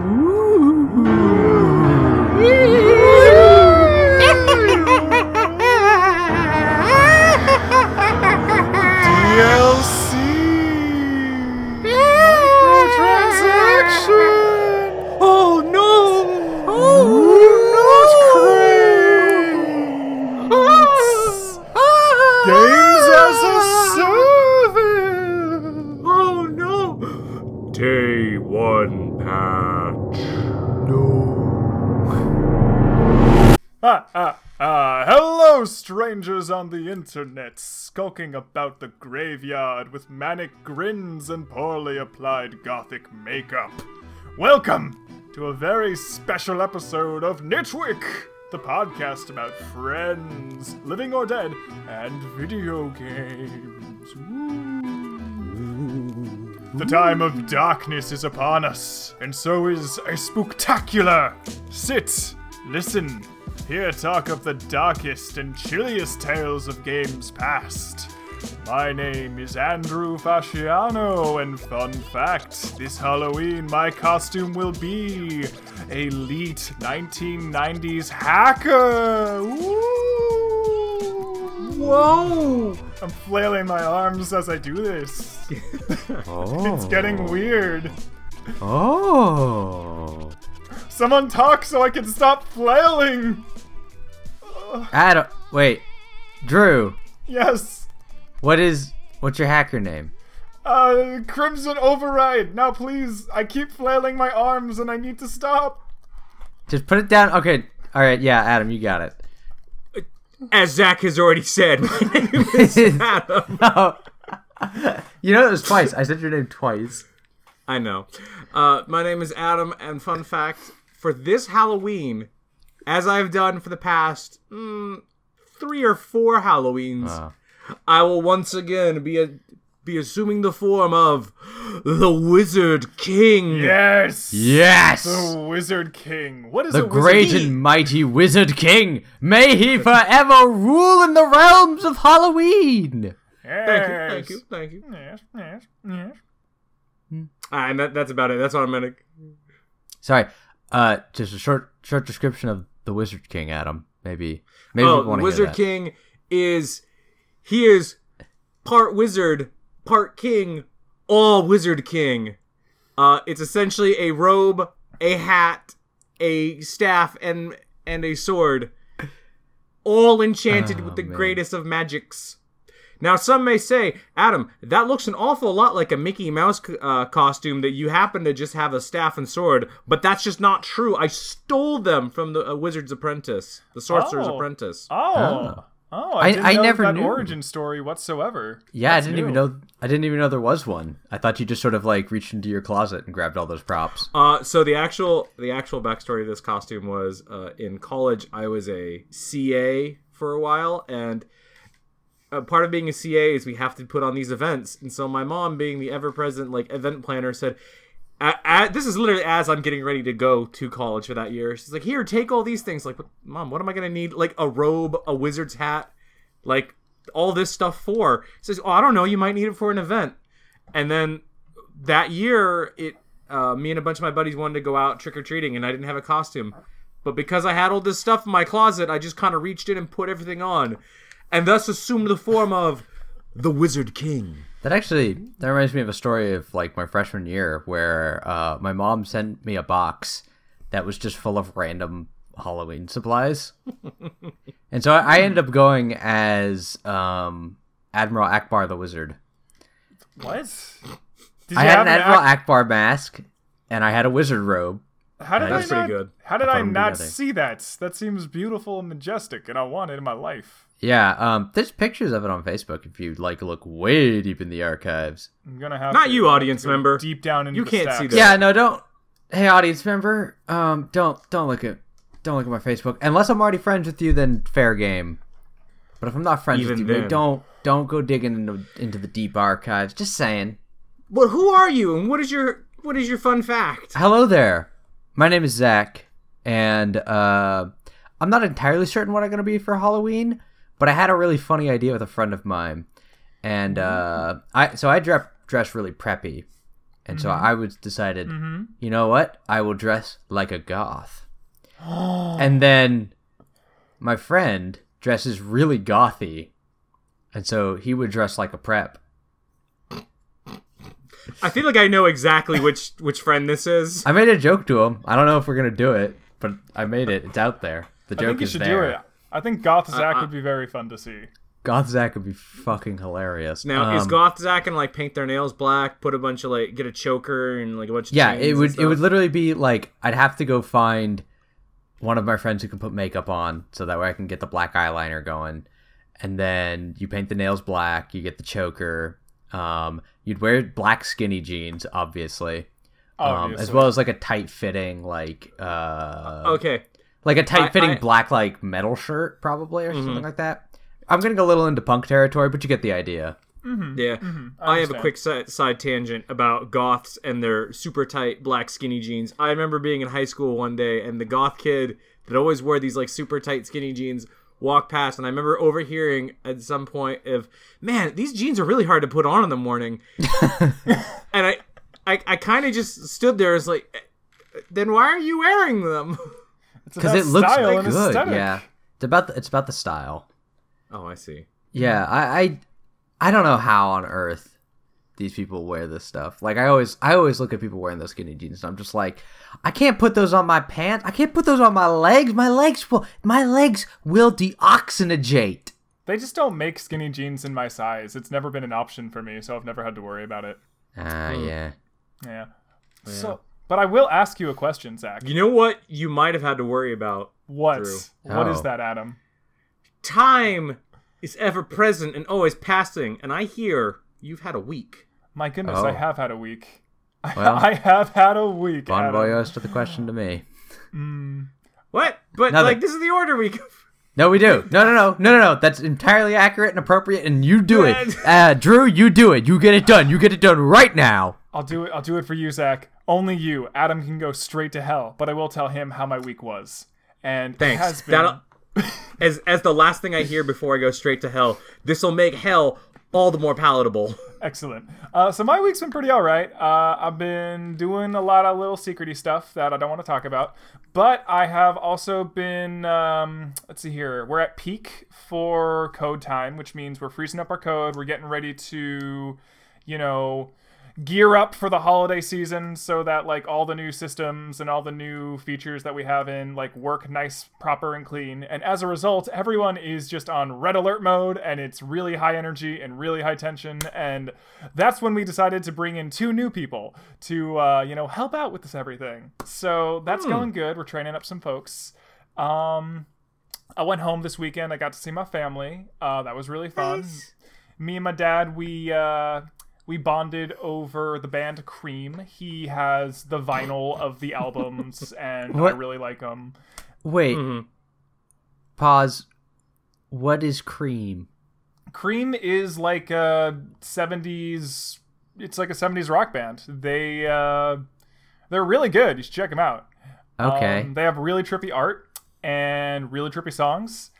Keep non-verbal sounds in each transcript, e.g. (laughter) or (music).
DLC the internet, skulking about the graveyard with manic grins and poorly applied gothic makeup. Welcome to a very special episode of Nitwick, the podcast about friends, living or dead, and video games. The time of darkness is upon us, and so is a spooktacular. Sit, listen, hear talk of the darkest and chilliest tales of games past. My name is Andrew Fasciano, and fun fact this Halloween my costume will be Elite 1990s hacker! Woo! Whoa! I'm flailing my arms as I do this. Oh. (laughs) (laughs) It's getting oh. weird. Oh. Someone talk so I can stop flailing! Adam, wait, Drew. Yes! What is what's your hacker name? Uh, Crimson Override! Now please, I keep flailing my arms and I need to stop! Just put it down. Okay. All right. Yeah, Adam, you got it. As Zach has already said, my (laughs) name is Adam. (laughs) Oh. you know it was twice. I said your name twice. I know. Uh, my name is Adam, and fun fact for this Halloween, as I've done for the past mm, three or four Halloweens, Oh. I will once again be a, be assuming the form of the Wizard King. Yes! Yes. The Wizard King. What is the a wizard great king? and mighty Wizard King. May he forever rule in the realms of Halloween. Yes. Thank you, thank you, thank you. Yes, yes, yes. Ah, and that, that's about it. That's what I'm gonna. Sorry. Uh, just a short short description of the Wizard King, Adam. Maybe maybe Oh, want to Wizard. King is he is part wizard, part king, all Wizard King. Uh, it's essentially a robe, a hat, a staff, and and a sword, all enchanted Oh, with the man. greatest of magics. Now, some may say, Adam, that looks an awful lot like a Mickey Mouse uh, costume that you happen to just have a staff and sword, but that's just not true. I stole them from the uh, Wizard's Apprentice, the Sorcerer's Oh. Apprentice. Oh. Oh. Oh, I- I, didn't I know never that knew. origin story whatsoever. Yeah, That's I didn't even know. I didn't even know there was one. I thought you just sort of like reached into your closet and grabbed all those props. Uh, so the actual the actual backstory of this costume was uh, in college. I was a CA for a while, and part of being a CA is we have to put on these events. And so my mom, being the ever present like event planner, said, "This is literally as I'm getting ready to go to college for that year." She's like, "Here, take all these things." Like, mom, what am I gonna need? Like a robe, a wizard's hat, like all this stuff for? She says, "Oh, I don't know. You might need it for an event." And then that year, it uh, me and a bunch of my buddies wanted to go out trick or treating, and I didn't have a costume. But because I had all this stuff in my closet, I just kind of reached in and put everything on, and thus assumed the form of the Wizard King. That actually that reminds me of a story of like my freshman year where uh, my mom sent me a box that was just full of random Halloween supplies, (laughs) and so I, I ended up going as um, Admiral Ackbar the Wizard. What? Did I had have an an Admiral ac- Ackbar mask, and I had a wizard robe. How did That's I not, good. How did I I, not see that? That seems beautiful and majestic, and I want it in my life. Yeah, um, there's pictures of it on Facebook if you'd like to look way deep in the archives. I'm gonna have Not to you, audience member. Deep down into You the can't stacks. see that. Yeah, no, don't. Hey, audience member, um, don't don't look at don't look at my Facebook unless I'm already friends with you. Then fair game. But if I'm not friends Even with you, then. don't don't go digging into into the deep archives. Just saying. But who are you, and what is your what is your fun fact? Hello there. My name is Zach, and uh, I'm not entirely certain what I'm gonna be for Halloween, but I had a really funny idea with a friend of mine, and mm-hmm. uh, I so I dress dress really preppy, And so mm-hmm. I was decided, mm-hmm. you know what? I will dress like a goth. (gasps) and then my friend dresses really gothy. And so he would dress like a prep. I feel like I know exactly which which friend this is. I made a joke to him. I don't know if we're gonna do it, but I made it. It's out there. The joke is there. Do it. I think Goth Zach uh, would be very fun to see. Goth Zach would be fucking hilarious. Now, is Um, Goth Zach gonna like paint their nails black, put a bunch of like get a choker and like a bunch of Yeah, it would. It would literally be like I'd have to go find one of my friends who can put makeup on, so that way I can get the black eyeliner going, and then you paint the nails black. You get the choker. Um, you'd wear black skinny jeans, obviously, um, as well as like a tight fitting like uh Okay, like a tight fitting Mm-hmm. black like metal shirt probably or something like that. I'm gonna go a little into punk territory, but you get the idea. yeah. I, have a quick side, side tangent about goths and their super tight black skinny jeans. I remember being in high school one day, and the goth kid that always wore these like super tight skinny jeans walked past, and I remember overhearing at some point of, "Man, these jeans are really hard to put on in the morning," (laughs) and I, I, I kind of just stood there as like, "Eh, then why are you wearing them? (laughs) It's because it looks style good. aesthetic. Yeah, it's about the, it's about the style. Oh, I see. Yeah, I, I I don't know how on earth these people wear this stuff. Like I always I always look at people wearing those skinny jeans and I'm just like, I can't put those on my pants. I can't put those on my legs. My legs will my legs will deoxygenate. They just don't make skinny jeans in my size. It's never been an option for me, so I've never had to worry about it. Ah, yeah. Yeah. So, but I will ask you a question, Zach. You know what you might have had to worry about? What? Drew. What is Oh. that, Adam? Time is ever present and always passing, and I hear you've had a week. My goodness, Oh. I have had a week. Well, (laughs) I have had a week. bon voyage to the question to me. What? But Nothing. like this is the order we. No, we do. No, no, no, no, no, no. That's entirely accurate and appropriate, and you do it. Uh, Drew, you do it. You get it done. You get it done right now. I'll do it. I'll do it for you, Zach. Only you. Adam can go straight to hell, but I will tell him how my week was. And Thanks. it has been. (laughs) As as the last thing I hear before I go straight to hell, this will make hell all the more palatable. (laughs) Excellent. Uh, so my week's been pretty all right. Uh, I've been doing a lot of little secrety stuff that I don't want to talk about, but I have also been. Um, let's see here. We're at peak for code time, which means we're freezing up our code. We're getting ready to, you know, gear up for the holiday season so that like all the new systems and all the new features that we have in like work nice proper and clean. And as a result everyone is just on red alert mode and it's really high energy and really high tension. And that's when we decided to bring in two new people to uh, you know help out with this everything. So that's going good. We're training up some folks. Um i went home this weekend. I got to see my family. Uh, that was really fun. Me and my dad we uh we bonded over the band cream he has the vinyl of the albums (laughs) and i really like them Wait. Mhm. Pause. What is cream? cream is like a 70s it's like a 70s rock band they uh they're really good you should check them out Okay. Um, they have really trippy art and really trippy songs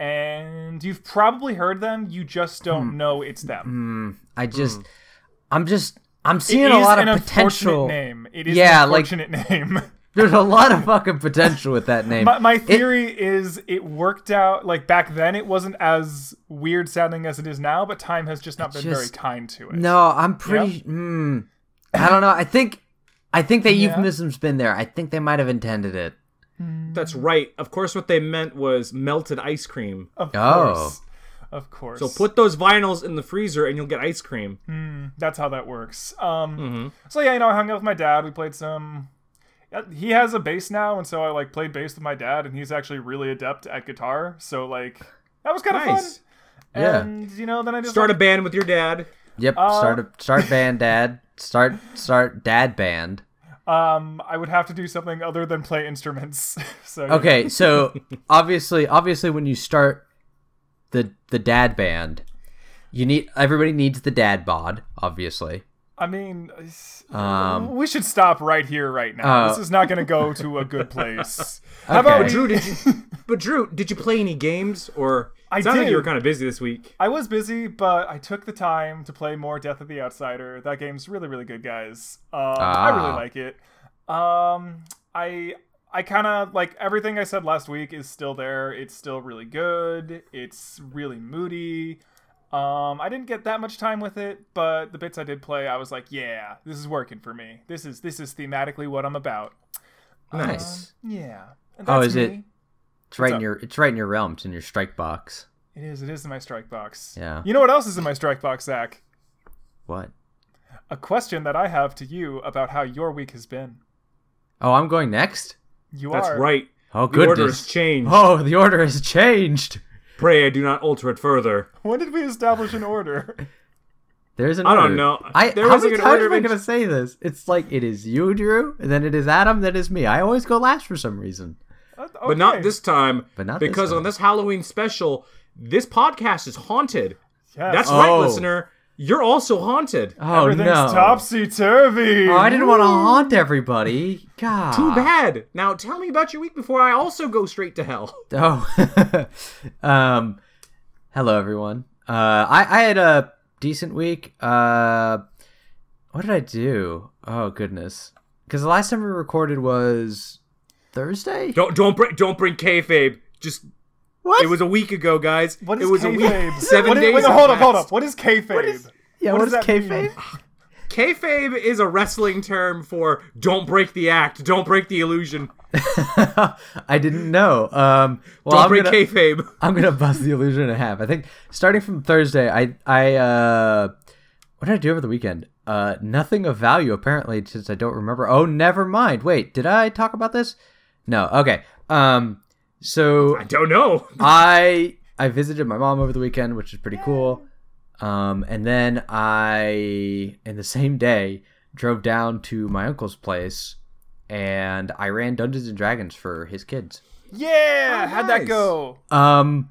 and you've probably heard them you just don't know it's them I just, I'm just, I'm seeing a lot of potential. name it is Yeah, an like- unfortunate name (laughs) There's a lot of fucking potential with that name. My, my theory is it worked out like back then it wasn't as weird sounding as it is now, but time has just not been very kind to it. no, I'm pretty. Mm, I don't know. I think, I think that Yeah. euphemism's been there. I think they might have intended it. That's right. Of course, what they meant was melted ice cream. Of Oh. course. Of course. So put those vinyls in the freezer and you'll get ice cream. That's how that works. Um Mm-hmm. so yeah, you know, I hung out with my dad, we played some he has a bass now, and so I like played bass with my dad, and he's actually really adept at guitar. So like that was kind of Nice. fun. Yeah. And you know, then I just Start a band with your dad. Yep. Uh, start a start band, dad. Start start dad band. um I would have to do something other than play instruments. (laughs) so. Okay, so obviously, obviously, when you start the the dad band, you need everybody needs the dad bod, obviously. I mean, Um, we should stop right here, right now. Uh, this is not going to go to a good place. Okay. How about But Drew, did you? (laughs) but Drew, did you play any games or I Sounds like did. you were kind of busy this week. I was busy, but I took the time to play more Death of the Outsider. That game's really, really good, guys. Um, I really Ah. like it. Um, I I kind of like everything I said last week is still there. It's still really good. It's really moody. Um, I didn't get that much time with it, but the bits I did play, I was like, yeah, this is working for me. This is this is thematically what I'm about. Nice. Um, yeah. And Oh, is it- me. It's right in your it's right in your realm. It's in your strike box. It is. It is in my strike box. Yeah. You know what else is in my strike box, Zach? What? a question that I have to you about how your week has been. Oh, I'm going next. You That's are right. Oh, The order has changed. Oh, the order has changed. Pray I do not alter it further. When did we establish an order? (laughs) There's an I don't know. I There how was, many times am I of gonna say this? It's like it is you, Drew, and then it is Adam, then it's me. I always go last for some reason. Uh, But not this time. But not this because on this Halloween special, this podcast is haunted. Yes. That's right, Oh. listener. You're also haunted. Oh Everything's no! topsy turvy. Oh, I didn't want to haunt everybody. God. Too bad. Now tell me about your week before I also go straight to hell. (laughs) Oh, (laughs) um, hello everyone. Uh, I I had a decent week. Uh, what did I do? Oh goodness, because the last time we recorded was Thursday. Don't don't bring don't bring kayfabe. Just What? it was a week ago, guys. What is it was a kayfabe? week. (laughs) Seven What is- days. Wait, hold up, hold up. What is kayfabe? yeah. what What, does is kayfabe? (laughs) Kayfabe is a wrestling term for don't break the act, don't break the illusion, (laughs) I didn't know. Um, well, don't I'm break gonna, kayfabe. I'm gonna bust the illusion in half. I think starting from Thursday, I I uh, what did I do over the weekend? Uh, nothing of value apparently, since I don't remember. Oh, never mind. Wait, did I talk about this? No. Okay. Um, so I don't know. (laughs) I I visited my mom over the weekend, which is pretty cool. Um, and then I, in the same day, drove down to my uncle's place, and I ran Dungeons and Dragons for his kids. Yeah, Oh, how'd that go? Um,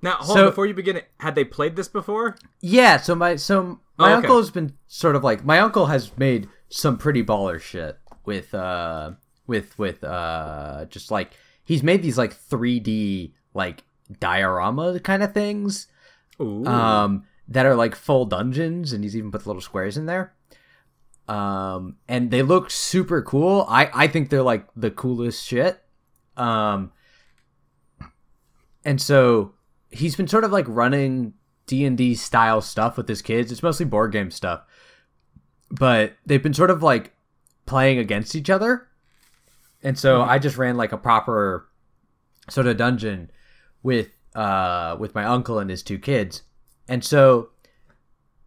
Now, hold So- on, before you begin, had they played this before? yeah. So my so my Oh, okay. uncle has been sort of like my uncle has made some pretty baller shit with uh with with uh just like he's made these like 3D like diorama kind of things. Ooh. um, that are like full dungeons, and he's even put little squares in there. Um, and they look super cool. I I think they're like the coolest shit. Um, and so he's been sort of like running D and D style stuff with his kids. It's mostly board game stuff, but they've been sort of like playing against each other. And so I just ran like a proper sort of dungeon with uh with my uncle and his two kids. And so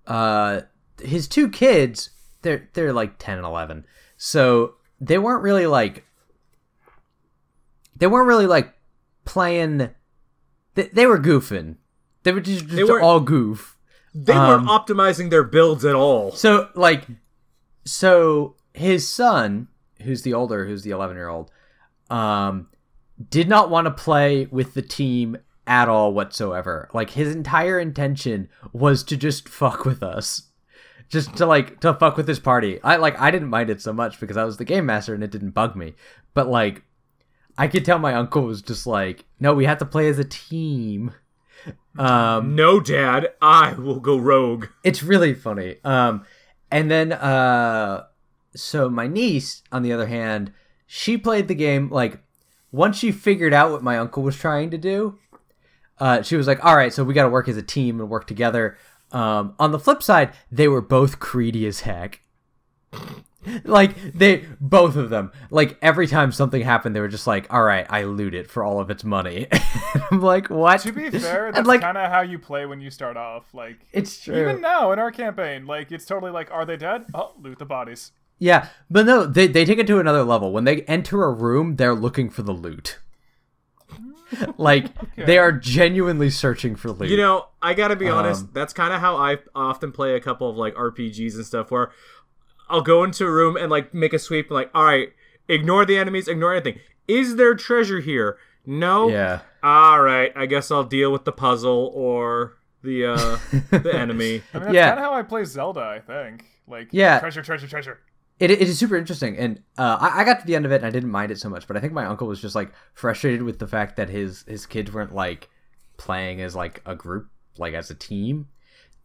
uh his two kids they're they're like 10 and 11. So they weren't really like they weren't really like playing they, they were goofing. They were just, just were- all goof. they um, weren't optimizing their builds at all. So like so his son, who's the older, who's the 11 year old, um did not want to play with the team at all whatsoever. Like his entire intention was to just fuck with us. Just to like to fuck with his party. I like I didn't mind it so much because I was the game master and it didn't bug me. But like I could tell my uncle was just like, "No, we have to play as a team." Um no, Dad, I will go rogue. it's really funny. Um, and then uh, so my niece, on the other hand, she played the game like once she figured out what my uncle was trying to do. Uh, she was like, "All right, so we got to work as a team and work together." Um, on the flip side, they were both greedy as heck. (laughs) like they both of them like every time something happened they were just like all right i loot it for all of its money (laughs) i'm like what To be fair, that's like kind of how you play when you start off. Like, it's true even now in our campaign, like it's totally like, are they dead? Oh, loot the bodies. Yeah, but no, they they take it to another level. When they enter a room, they're looking for the loot. (laughs) like they are genuinely searching for loot. You know, I gotta be Um, honest. That's kind of how I often play a couple of like RPGs and stuff, where I'll go into a room and like make a sweep, and like, all right, ignore the enemies, ignore anything. Is there treasure here? No. yeah, All right, I guess I'll deal with the puzzle or the uh the (laughs) enemy. I mean, that's Yeah. kind of how I play Zelda. I think. Like, Yeah. treasure, treasure, treasure. It, it is super interesting, and uh, I, I got to the end of it and I didn't mind it so much. But I think my uncle was just like frustrated with the fact that his his kids weren't like playing as like a group, like as a team.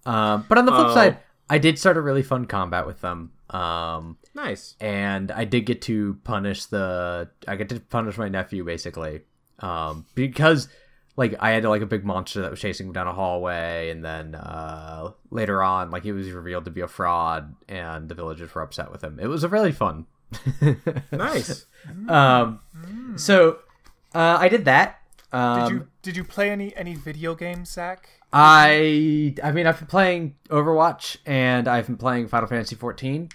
Um, but on the flip Oh. side, I did start a really fun combat with them. Um, Nice. and I did get to punish the I get to punish my nephew basically um because like I had like a big monster that was chasing him down a hallway and then uh later on like he was revealed to be a fraud and the villagers were upset with him it was a really fun (laughs) Nice. um so uh I did that um Did you did you play any any video games, Zach? I I mean I've been playing Overwatch and I've been playing Final Fantasy 14.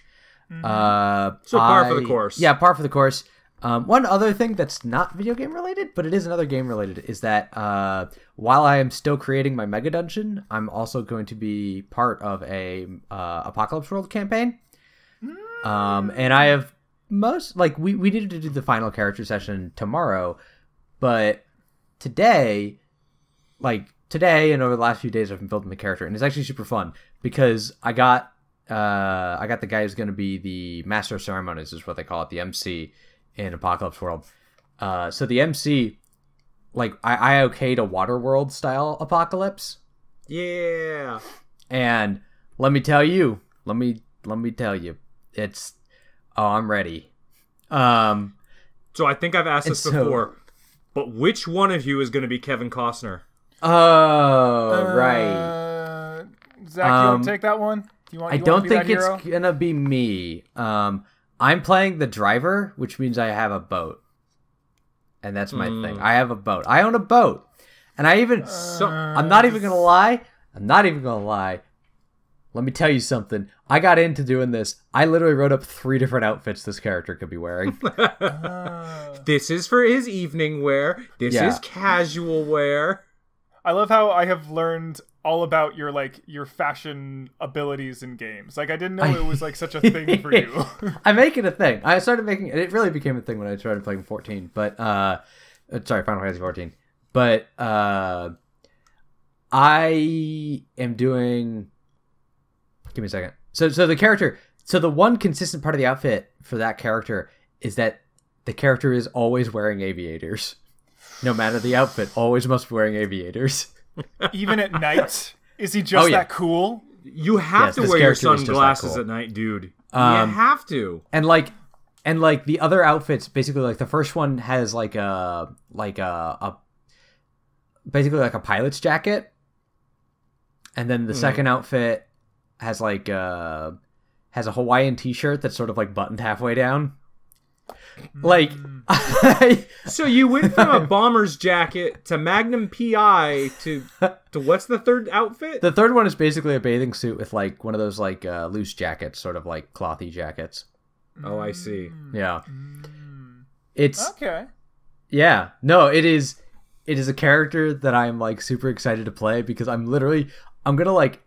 Uh, So par for the course. Yeah, par for the course. Um, one other thing that's not video game related, but it is another game related, is that uh, while I am still creating my mega dungeon, I'm also going to be part of a uh, Apocalypse World campaign. Um, and I have most like we we needed to do the final character session tomorrow, but today like today and over the last few days I've been building the character and it's actually super fun because I got uh I got the guy who's gonna be the master of ceremonies is what they call it, the MC in Apocalypse World. Uh so the MC like I, I okayed a Waterworld style apocalypse Yeah. and let me tell you, let me let me tell you, it's oh I'm ready. Um So I think I've asked this so- before, but which one of you is going to be Kevin Costner? oh right. Uh, Zach, you Um, want to take that one? Do you want? I don't want to be think that it's hero? gonna be me. Um, I'm playing the driver, which means I have a boat, and that's my thing. Hmm. I have a boat. I own a boat, and I even. So I'm not even gonna uh, lie. I'm not even gonna lie. Let me tell you something. I got into doing this. I literally wrote up three different outfits this character could be wearing. (laughs) this is for his evening wear. This Yeah. is casual wear. I love how I have learned all about your like your fashion abilities in games. Like I didn't know it was like such a thing for you. (laughs) I make it a thing. I started making it. It really became a thing when I started playing 14. But uh, uh, sorry, Final Fantasy 14. But uh, I am doing. Give me a second. So, so the character. So the one consistent part of the outfit for that character is that the character is always wearing aviators. No matter the outfit, always must be wearing aviators. (laughs) Even at night, (laughs) is he just Oh, yeah. that cool? You have Yes, to wear your character is just that sunglasses cool. at night, dude. Um, you have to. and like and like the other outfits basically like the first one has like a like a, a basically like a pilot's jacket and then the second outfit has like uh has a hawaiian t-shirt that's sort of like buttoned halfway down like hmm. (laughs) So you went from a (laughs) bomber's jacket to Magnum PI to to what's the third outfit? the third one is basically a bathing suit with like one of those like uh, loose jackets sort of like clothy jackets oh, I see. Hmm. yeah hmm. it's Okay. Yeah, no, it is. It is a character that I'm like super excited to play because I'm literally I'm gonna like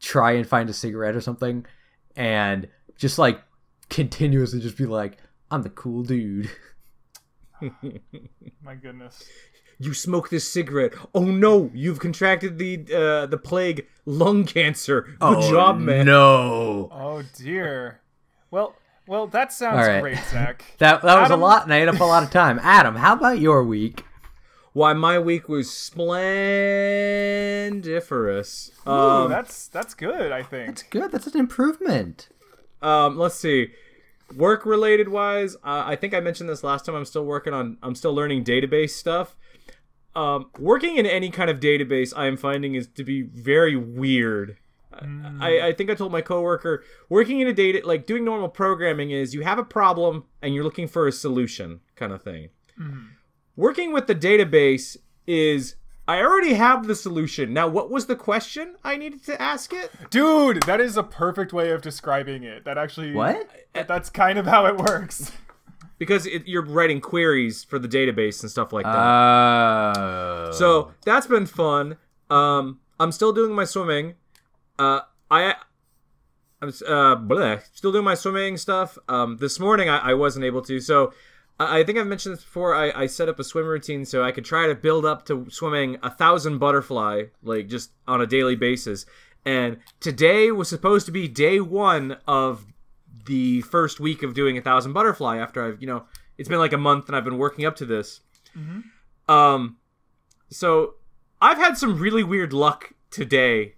try and find a cigarette or something, and just like continuously just be like, I'm the cool dude. (laughs) My goodness. You smoke this cigarette. Oh no, you've contracted the uh, the plague, lung cancer. Good job, man. No, Oh dear. Well, well, that sounds All right. great, Zach. (laughs) that that was Adam? a lot, and I ate up a lot of time. Adam, how about your week? Why my week was splendiferous. Ooh, Um, that's that's good. I think. That's good, that's an improvement. um, let's see. Work related wise, uh, I think I mentioned this last time. I'm still working on. I'm still learning database stuff. Um, working in any kind of database, I am finding is to be very weird. I, I think I told my coworker working in a data like doing normal programming is you have a problem and you're looking for a solution kind of thing. Working with the database is I already have the solution. Now, what was the question I needed to ask it? Dude, that is a perfect way of describing it. That actually What? That's kind of how it works. Because it, you're writing queries for the database and stuff like that. Uh, So that's been fun. Um, I'm still doing my swimming. Uh, I, I'm uh, bleh, still doing my swimming stuff. Um, this morning I, I wasn't able to. So I, think I've mentioned this before. I, I set up a swim routine so I could try to build up to swimming a thousand butterfly, like just on a daily basis. And today was supposed to be day one of the first week of doing a thousand butterfly. After I've, you know, it's been like a month and I've been working up to this. Um, so I've had some really weird luck today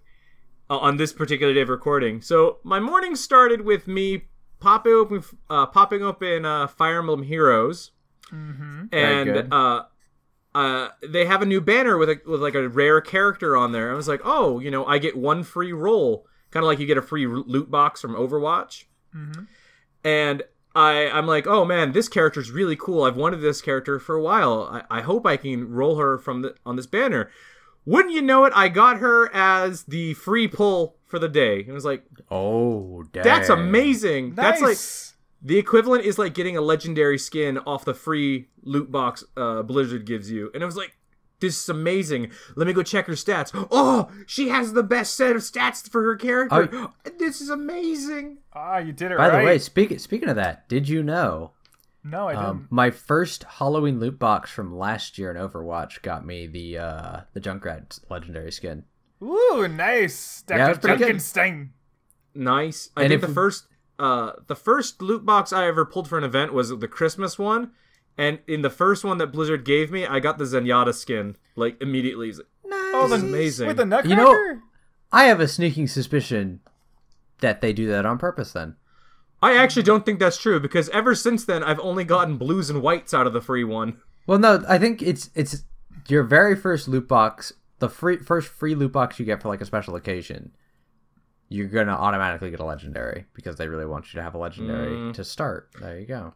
uh, on this particular day of recording. So my morning started with me popping open, uh, popping open uh, Fire Emblem Heroes, Very and uh, uh, they have a new banner with a, with like a rare character on there. I was like, oh, you know, I get one free roll, kind of like you get a free loot box from Overwatch. And I I'm like, oh man, this character's really cool. I've wanted this character for a while. I, I hope I can roll her from the on this banner. Wouldn't you know it? I got her as the free pull for the day. It was like, Oh, dang. that's amazing. That's like the equivalent is like getting a legendary skin off the free loot box uh, Blizzard gives you. And it was like, this is amazing. Let me go check her stats. Oh, she has the best set of stats for her character. (gasps) This is amazing. Ah, you did it By right. the way, speaking speaking of that, did you know no, I didn't. um, my first Halloween loot box from last year in Overwatch got me the uh, the Junkrat legendary skin. Ooh, nice. Yeah, Dr. it's pretty good. Junkenstein. Nice. I And think if- the first uh the first loot box I ever pulled for an event was the Christmas one. And in the first one that Blizzard gave me, I got the Zenyatta skin like immediately. It's like, Oh, This the, amazing. With the Nutcracker? You know- I have a sneaking suspicion that they do that on purpose. Then I actually don't think that's true because ever since then I've only gotten blues and whites out of the free one. Well, no, I think it's it's your very first loot box, the free first free loot box you get for like a special occasion. You're gonna automatically get a legendary because they really want you to have a legendary Mm. to start. There you go.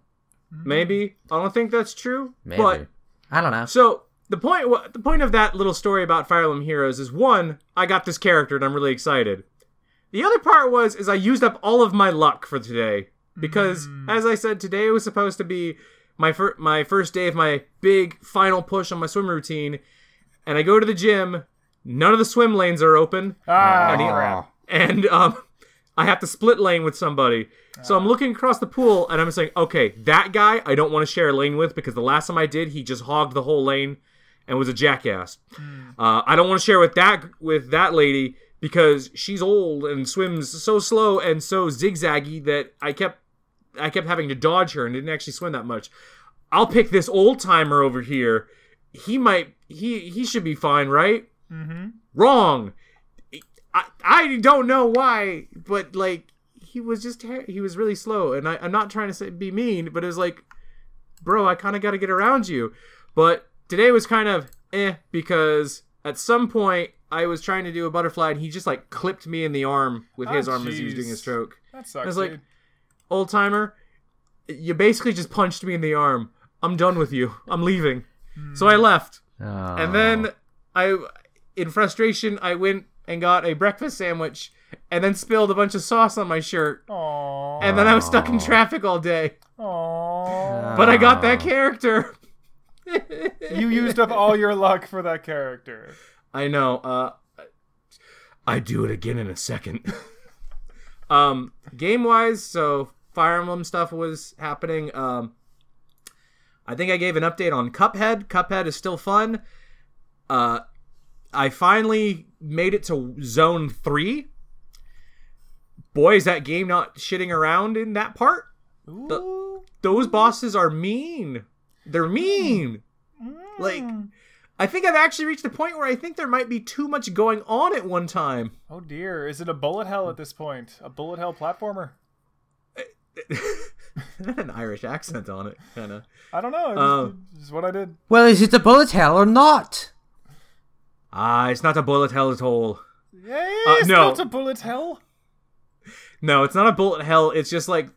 Maybe I don't think that's true. Maybe But I don't know. so the point the point of that little story about Fire Emblem Heroes is one, I got this character and I'm really excited. The other part was is I used up all of my luck for today because as I said today was supposed to be my fir- my first day of my big final push on my swim routine and I go to the gym, none of the swim lanes are open Ah, And crap. and um, I have to split lane with somebody. So I'm looking across the pool and I'm saying, okay, that guy I don't want to share a lane with because the last time I did, he just hogged the whole lane and was a jackass. Uh, I don't want to share with that with that lady because she's old and swims so slow and so zigzaggy that I kept I kept having to dodge her and didn't actually swim that much. I'll pick this old timer over here. He might he he should be fine, right? Mm-hmm. wrong. I, I don't know why, but like he was just he was really slow, and I, I'm not trying to say, be mean, but it was like, bro, I kind of got to get around you. But today was kind of eh because at some point I was trying to do a butterfly, and he just like clipped me in the arm with his Oh, arm as he was doing his jeez. stroke. That sucks, was like- dude. Old timer, you basically just punched me in the arm. I'm done with you. I'm leaving. So I left. And then I, in frustration, I went and got a breakfast sandwich and then spilled a bunch of sauce on my shirt. Aww. And then I was stuck in traffic all day. Aww. But I got Oh. that character. you used up all your luck for that character. I know. Uh, I do it again in a second. (laughs) um, game wise, so Fire Emblem stuff was happening. Um, I think I gave an update on Cuphead. Cuphead is still fun. Uh, I finally made it to Zone Three. Boy, is that game not shitting around in that part? Ooh. Those bosses are mean. They're mean. Like, I think I've actually reached the point where I think there might be too much going on at one time. Oh dear, is it a bullet hell at this point? A bullet hell platformer? (laughs) (laughs) an Irish accent on it, kind of. I don't know. It's, Um, it's what I did. well, is it a bullet hell or not? Ah, it's not a bullet hell at all. Yeah, Uh, it's no. not a bullet hell. No, it's not a bullet hell. It's just like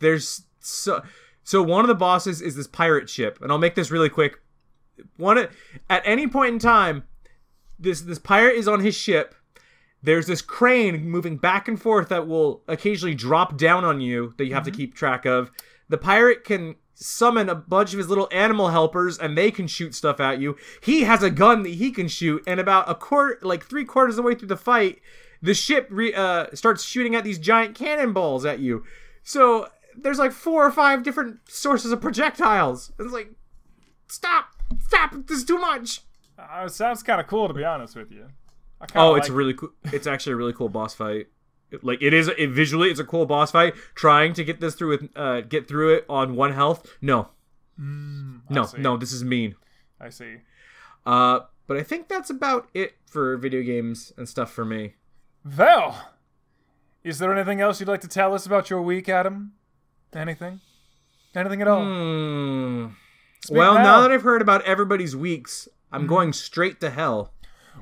there's so so one of the bosses is this pirate ship, and I'll make this really quick. One at any point in time, this this pirate is on his ship. There's this crane moving back and forth that will occasionally drop down on you that you have to keep track of. The pirate can summon a bunch of his little animal helpers and they can shoot stuff at you. He has a gun that he can shoot, and about a quarter, like three quarters of the way through the fight, the ship re- uh, starts shooting at these giant cannonballs at you. So there's like four or five different sources of projectiles. It's like, stop, stop, this is too much. Uh, sounds kind of cool, to be honest with you. Oh, it's really cool. It's actually a really cool boss fight. Like it is it, visually, it's a cool boss fight. Trying to get this through with uh, get through it on one health. No, I no, see. no. This is mean. I see. Uh, but I think that's about it for video games and stuff for me. Well, is there anything else you'd like to tell us about your week, Adam? Anything? Anything at all? Hmm. Well, now. now that I've heard about everybody's weeks, I'm going straight to hell.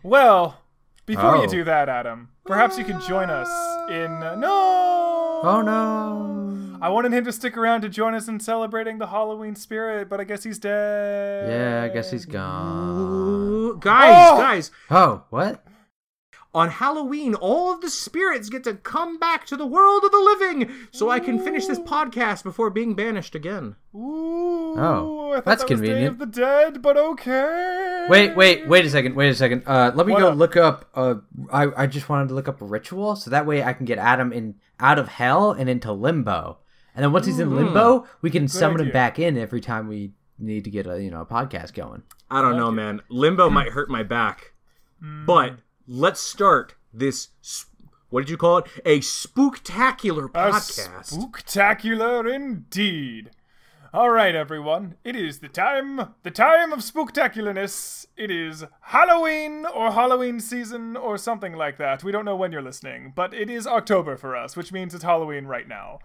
Well, before Oh. you do that, Adam, perhaps you can join us in. Uh, no! Oh no. I wanted him to stick around to join us in celebrating the Halloween spirit, but I guess he's dead. Yeah, I guess he's gone. Ooh, guys, Oh! guys, Oh, what? On Halloween, all of the spirits get to come back to the world of the living, so I can finish this podcast before being banished again. Ooh, Oh, I thought that's that was Day convenient. of the Dead, but okay. Wait, wait, wait a second. Wait a second. Uh, let me What go up? look up. Uh, I I just wanted to look up a ritual, so that way I can get Adam in out of hell and into limbo, and then once he's in limbo, we can summon him back in every time we need to get a you know a podcast going. I don't know, man. Limbo might hurt my back. But let's start this. What did you call it? A spooktacular A podcast. spooktacular indeed. All right, everyone. It is the time, the time of spooktacularness. It is Halloween or Halloween season or something like that. We don't know when you're listening, but it is October for us, which means it's Halloween right now.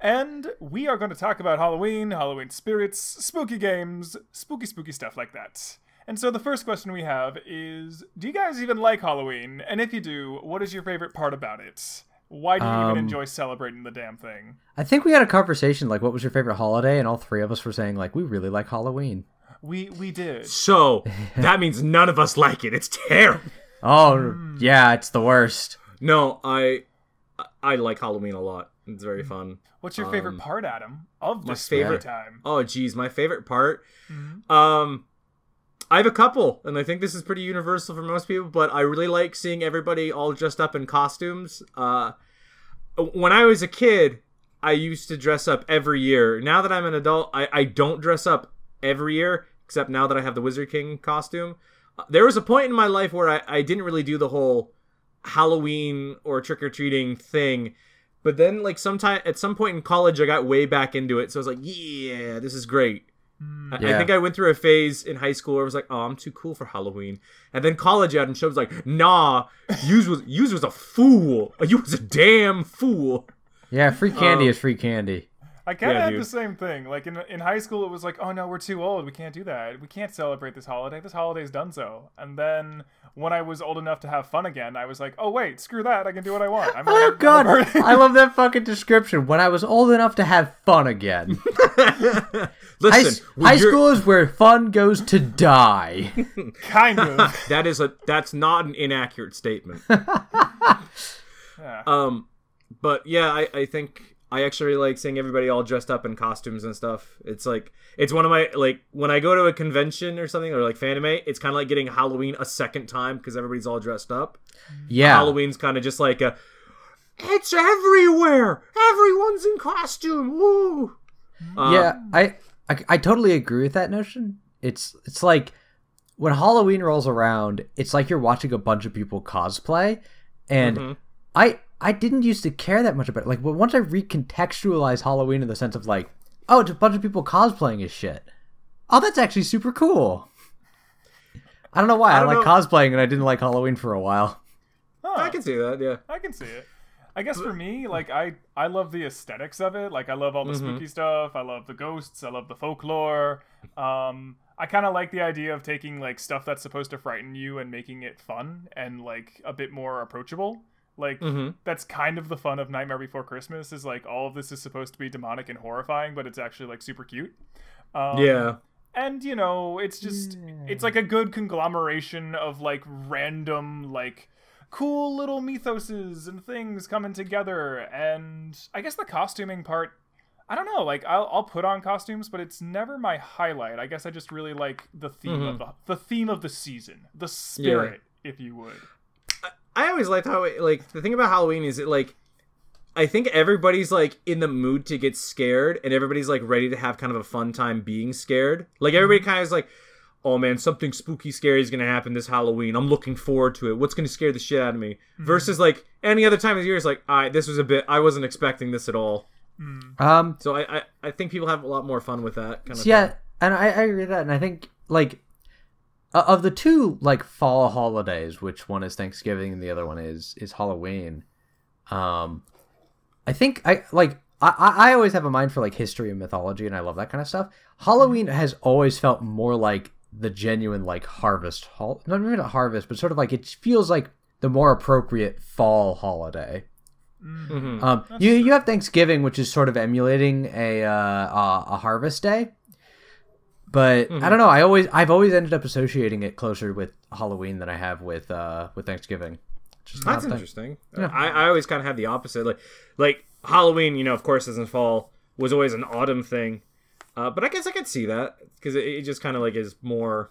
And we are going to talk about Halloween, Halloween spirits, spooky games, spooky, spooky stuff like that. And so the first question we have is Do you guys even like Halloween? And if you do, what is your favorite part about it? Why do you even Um, enjoy celebrating the damn thing? I think we had a conversation like, what was your favorite holiday, and all three of us were saying like, we really like Halloween. We we did. So that means none of us like it. It's terrible. Oh yeah, it's the worst. No, I I like Halloween a lot. It's very fun. What's your favorite Um, part, Adam, of my this spooky favorite- time? Oh, geez, my favorite part. Um, I have a couple, and I think this is pretty universal for most people. But I really like seeing everybody all dressed up in costumes. Uh, when I was a kid, I used to dress up every year. Now that I'm an adult, I, I don't dress up every year, except now that I have the Wizard King costume. Uh, There was a point in my life where I, I didn't really do the whole Halloween or trick or treating thing. But then, like, sometime at some point in college, I got way back into it. So I was like, yeah, this is great. I, I think I went through a phase in high school where I was like, oh, I'm too cool for Halloween. And then college out and show was like, nah, yous was yous was a fool. You was a damn fool. Yeah, free candy Um, is free candy. I kind of Yeah, had dude. the same thing. Like in in high school, it was like, oh no, we're too old. We can't do that. We can't celebrate this holiday. This holiday's done so. And then when I was old enough to have fun again, I was like, oh wait, screw that. I can do what I want. I'm (laughs) Oh I'm- I'm god. I love that fucking description. When I was old enough to have fun again. (laughs) High, Listen, when high school is where fun goes to die. (laughs) kind of. That is a that's not an inaccurate statement. Yeah. Um, but yeah, I, I think I actually like seeing everybody all dressed up in costumes and stuff. It's like it's one of my like when I go to a convention or something or like Fanime, it's kind of like getting Halloween a second time because everybody's all dressed up. Yeah. Halloween's kind of just like a it's everywhere. Everyone's in costume. Woo. Uh, yeah, I, I I totally agree with that notion. It's it's like when Halloween rolls around, it's like you're watching a bunch of people cosplay, and Mhm. I I didn't used to care that much about it. Like, but once I recontextualize Halloween in the sense of like, oh, it's a bunch of people cosplaying as shit. Oh, that's actually super cool. I don't know why I, don't like know. cosplaying and I didn't like Halloween for a while. Huh. I can see that. Yeah. I can see it. I guess for me, like I I love the aesthetics of it. Like I love all the spooky stuff. I love the ghosts. I love the folklore. Um, I kind of like the idea of taking like stuff that's supposed to frighten you and making it fun and like a bit more approachable. Like Mhm. that's kind of the fun of Nightmare Before Christmas. Is like all of this is supposed to be demonic and horrifying, but it's actually like super cute. Um, Yeah. and you know it's just it's like a good conglomeration of like random like cool little mythoses and things coming together and i guess the costuming part i don't know like i'll, I'll put on costumes but it's never my highlight i guess i just really like the theme of the, the theme of the season the spirit if you would I always liked how it, like the thing about Halloween is it like I think everybody's like in the mood to get scared and everybody's like ready to have kind of a fun time being scared. Like everybody mm-hmm. kind of is like, "Oh man, something spooky scary is going to happen this Halloween. I'm looking forward to it. What's going to scare the shit out of me?" Mm-hmm. Versus like any other time of the year it's like, "All right, this was a bit I wasn't expecting this at all." Mm-hmm. Um, So I I, I think people have a lot more fun with that kind of yeah, thing. and I, I agree with that, and I think like uh, of the two like fall holidays, which one is Thanksgiving and the other one is is Halloween. Um, I think I like I I always have a mind for like history and mythology, and I love that kind of stuff. Halloween has always felt more like the genuine like harvest hol not even a harvest, but sort of like it feels like the more appropriate fall holiday. Mhm. Um, you you have Thanksgiving, which is sort of emulating a uh, a, a harvest day, but I don't know. I always I've always ended up associating it closer with Halloween than I have with uh with Thanksgiving. Just That's interesting. I, I always kind of had the opposite. Like like Halloween, you know, of course, doesn't fall was always an autumn thing. Uh, but I guess I could see that because it, it just kind of like is more.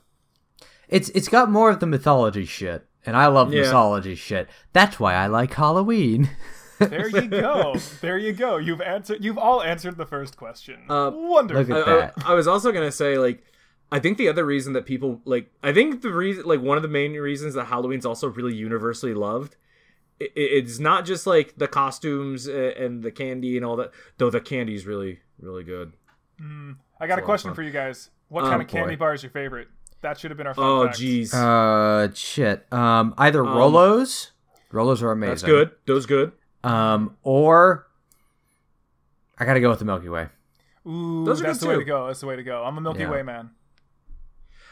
It's it's got more of the mythology shit, and I love Yeah. mythology shit. That's why I like Halloween. (laughs) There you go. there you go. You've answered. You've all answered the first question. Uh, Wonderful. look at I, I. I was also gonna say like. I think the other reason that people like, I think the reason, like, one of the main reasons that Halloween's also really universally loved, i i- it's not just like the costumes uh, and the candy and all that. Though the candy's really, really good. I got a question for you guys. What Oh, kind of candy boy. bar is your favorite? That should have been our. Fun Oh, fact. jeez, Uh, shit. Um, either Rolos, Rolos are amazing. that's good. Those good. Um, or I gotta go with the Milky Way. Ooh, Those are that's good the way to go. That's the way to go. I'm a Milky Yeah. Way man.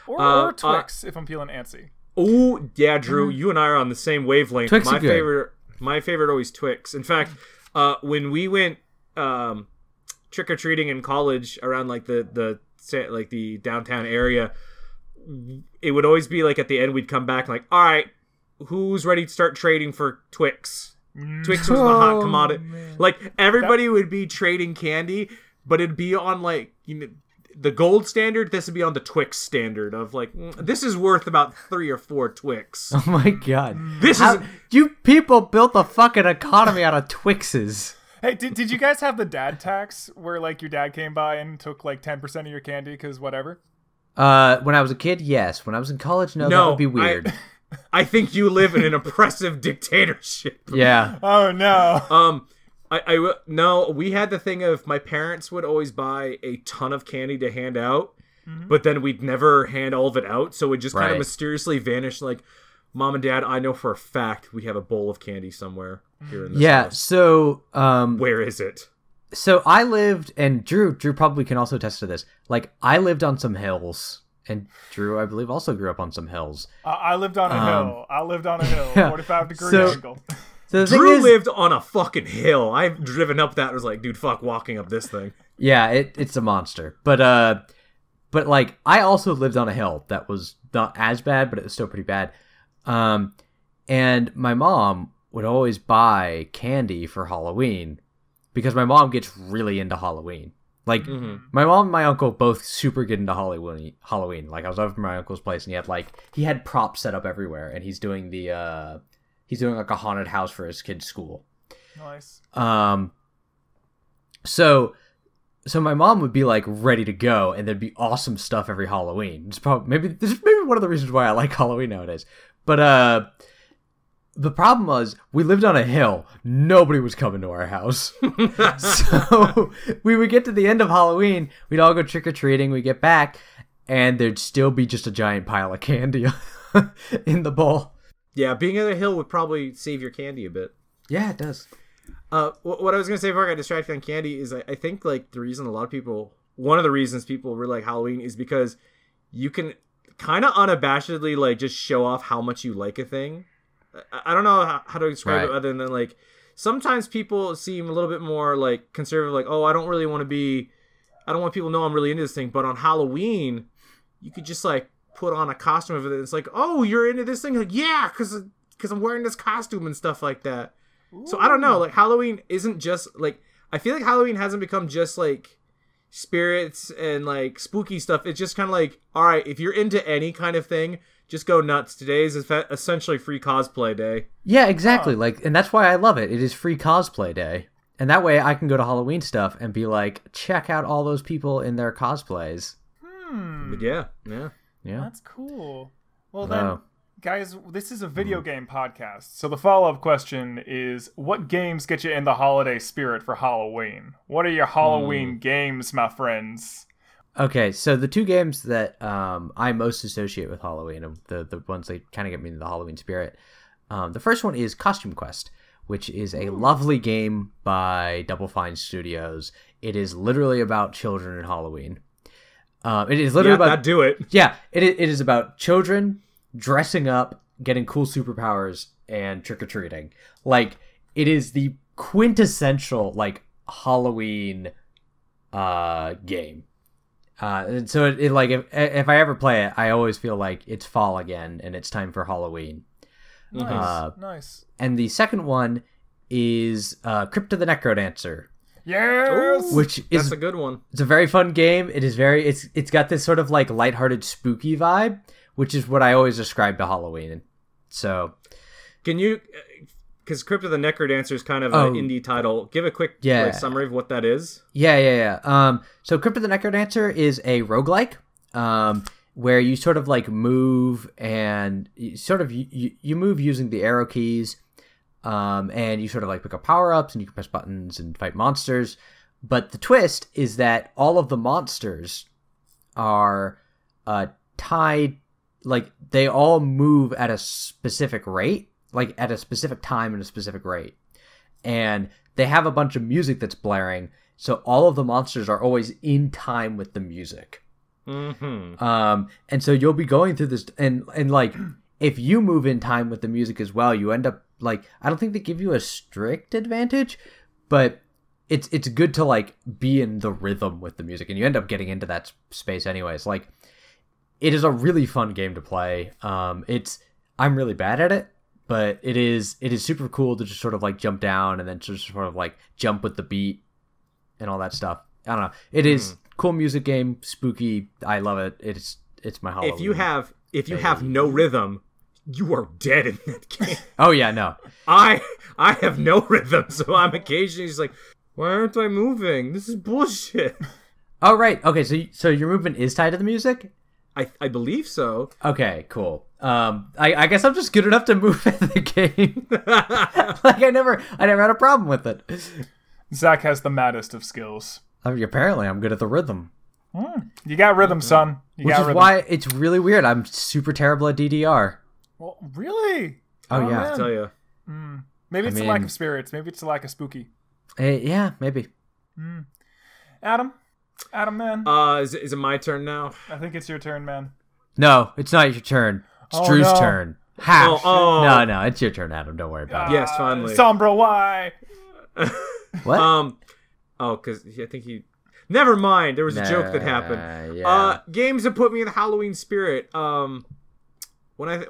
Or, Uh, or uh, Twix if I'm feeling antsy. Oh yeah, Drew, you and I are on the same wavelength. Twix my are good. favorite, my favorite always Twix. In fact, uh, when we went um, trick or treating in college around like the the like the downtown area, it would always be like at the end we'd come back like, all right, who's ready to start trading for Twix? Twix was the hot Oh, commodity. Like everybody would be trading candy, but it'd be on like you know the gold standard. This would be on the Twix standard of like mm, this is worth about three or four Twix. (laughs) Oh my god. This How, is you people built the fucking economy out of Twixes. Hey, did, did you guys have the dad tax where like your dad came by and took like 10% of your candy because whatever? Uh, when I was a kid, yes. When I was in college, no, that would be weird. I, (laughs) think you live in an oppressive dictatorship. (laughs) yeah. Oh no. Um, I, I w- no, we had the thing of my parents would always buy a ton of candy to hand out, but then we'd never hand all of it out, so it just kind of mysteriously vanished. Like, mom and dad, I know for a fact we have a bowl of candy somewhere here in this Yeah. house. So, um, Where is it? so I lived, and Drew, Drew probably can also attest to this. Like, I lived on some hills, and Drew, I believe, also grew up on some hills. I, I lived on a Um, hill. I lived on a hill. (laughs) yeah. 45 degree So- angle. So Drew is, lived on a fucking hill. I've driven up that. and was like, dude, fuck walking up this thing. yeah, it, it's a monster. But uh, but like, I also lived on a hill that was not as bad, but it was still pretty bad. Um, and my mom would always buy candy for Halloween because my mom gets really into Halloween. Like my mom and my uncle both super get into Halloween. Halloween. Like I was over at my uncle's place and he had like he had props set up everywhere and he's doing the uh he's doing like a haunted house for his kid's school. Nice. Um so so my mom would be like ready to go and there'd be awesome stuff every Halloween. It's probably maybe this is maybe one of the reasons why I like (laughs) Halloween nowadays. But uh the problem was we lived on a hill. Nobody was coming to our house. (laughs) (laughs) so we would get to the end of Halloween, we'd all go trick or treating, we get back, and there'd still be just a giant pile of candy (laughs) in the bowl. Yeah, being on a hill would probably save your candy a bit. Yeah, it does. Uh, what I was gonna say before I got distracted on candy is I, I think like the reason a lot of people, one of the reasons people really like Halloween is because you can kind of unabashedly like just show off how much you like a thing. I, don't know how, how to describe it other than like sometimes people seem a little bit more like conservative, like oh I don't really want to be, I don't want people to know I'm really into this thing. But on Halloween, you could just like put on a costume of it. And it's like oh you're into this thing, like yeah, because because I'm wearing this costume and stuff like that. So I don't know. Like Halloween isn't just like I feel like Halloween hasn't become just like spirits and like spooky stuff. It's just kind of like all right, if you're into any kind of thing, just go nuts. Today is essentially free cosplay day. Yeah, exactly. Like, and that's why I love it. It is free cosplay day, and that way I can go to Halloween stuff and be like, check out all those people in their cosplays. Hmm. But yeah, yeah. Yeah. That's cool. Well then, Wow. guys, this is a video game podcast. So the follow-up question is what games get you in the holiday spirit for Halloween? What are your Halloween games, my friends? Okay, so the two games that um, I most associate with Halloween, and the the ones that kind of get me into the Halloween spirit. Um, the first one is Costume Quest, which is a lovely game by Double Fine Studios. It is literally about children and Halloween. Um, it is literally Yeah, about do it. yeah, it, it is about children dressing up, getting cool superpowers, and trick or treating. Like it is the quintessential like Halloween uh game. Uh, and so it, it like if if I ever play it, I always feel like it's fall again and it's time for Halloween. Nice. Uh, nice. And the second one is uh, Crypt of the NecroDancer, Yes. which is That's a good one. it's a very fun game. It is very it's it's got this sort of like lighthearted spooky vibe, which is what I always describe to Halloween. So Can you? Because Crypt of the NecroDancer is kind of Oh. an indie title. Give a quick Yeah. like, summary of what that is. yeah, yeah, yeah. Um, so Crypt of the NecroDancer is a roguelike, um, where you sort of like move and you sort of you, you move using the arrow keys, um, and you sort of like pick up power ups and you can press buttons and fight monsters. But the twist is that all of the monsters are uh, tied, like they all move at a specific rate, like at a specific time and a specific rate. And they have a bunch of music that's blaring, so all of the monsters are always in time with the music. Mm-hmm. Um, and so you'll be going through this, and and like (clears throat) if you move in time with the music as well, you end up like I don't think they give you a strict advantage, but it's it's good to like be in the rhythm with the music, and you end up getting into that space anyways. Like it is a really fun game to play. Um, it's I'm really bad at it, but it is it is super cool to just sort of like jump down and then just sort of like jump with the beat and all that stuff. I don't know. It is hmm. cool music game, spooky. I love it. It's it's my Halloween. If you have if you have no rhythm, you are dead in that (laughs) game. oh yeah, no, I I have no rhythm, so I'm occasionally just like, why aren't I moving? This is bullshit. oh right, okay. So so your movement is tied to the music. I I believe so. Okay, cool. Um, I, I guess I'm just good enough to move (laughs) in the game. (laughs) like I never I never had a problem with it. Zach has the maddest of skills. I mean, apparently, I'm good at the rhythm, You got rhythm, son. You which got is rhythm. why it's really weird. I'm super terrible at DDR. Well, really? Oh, yeah. man. I tell you. Maybe it's I a lack of spirits. Maybe it's a lack of spooky. Eh, yeah, maybe. Adam, Adam, man. Uh, is it, is it my turn now? I think it's your turn, man. No, it's not your turn. It's Oh, Drew's no. turn. Ha! Oh, oh. No, no, it's your turn, Adam. Don't worry about it. Yes, Uh, finally. Sombra, why? it. (laughs) What? Um, oh, because I think he. Never mind. There was a joke that happened. Nah, yeah. Uh, games that put me in the Halloween spirit. Um, when I,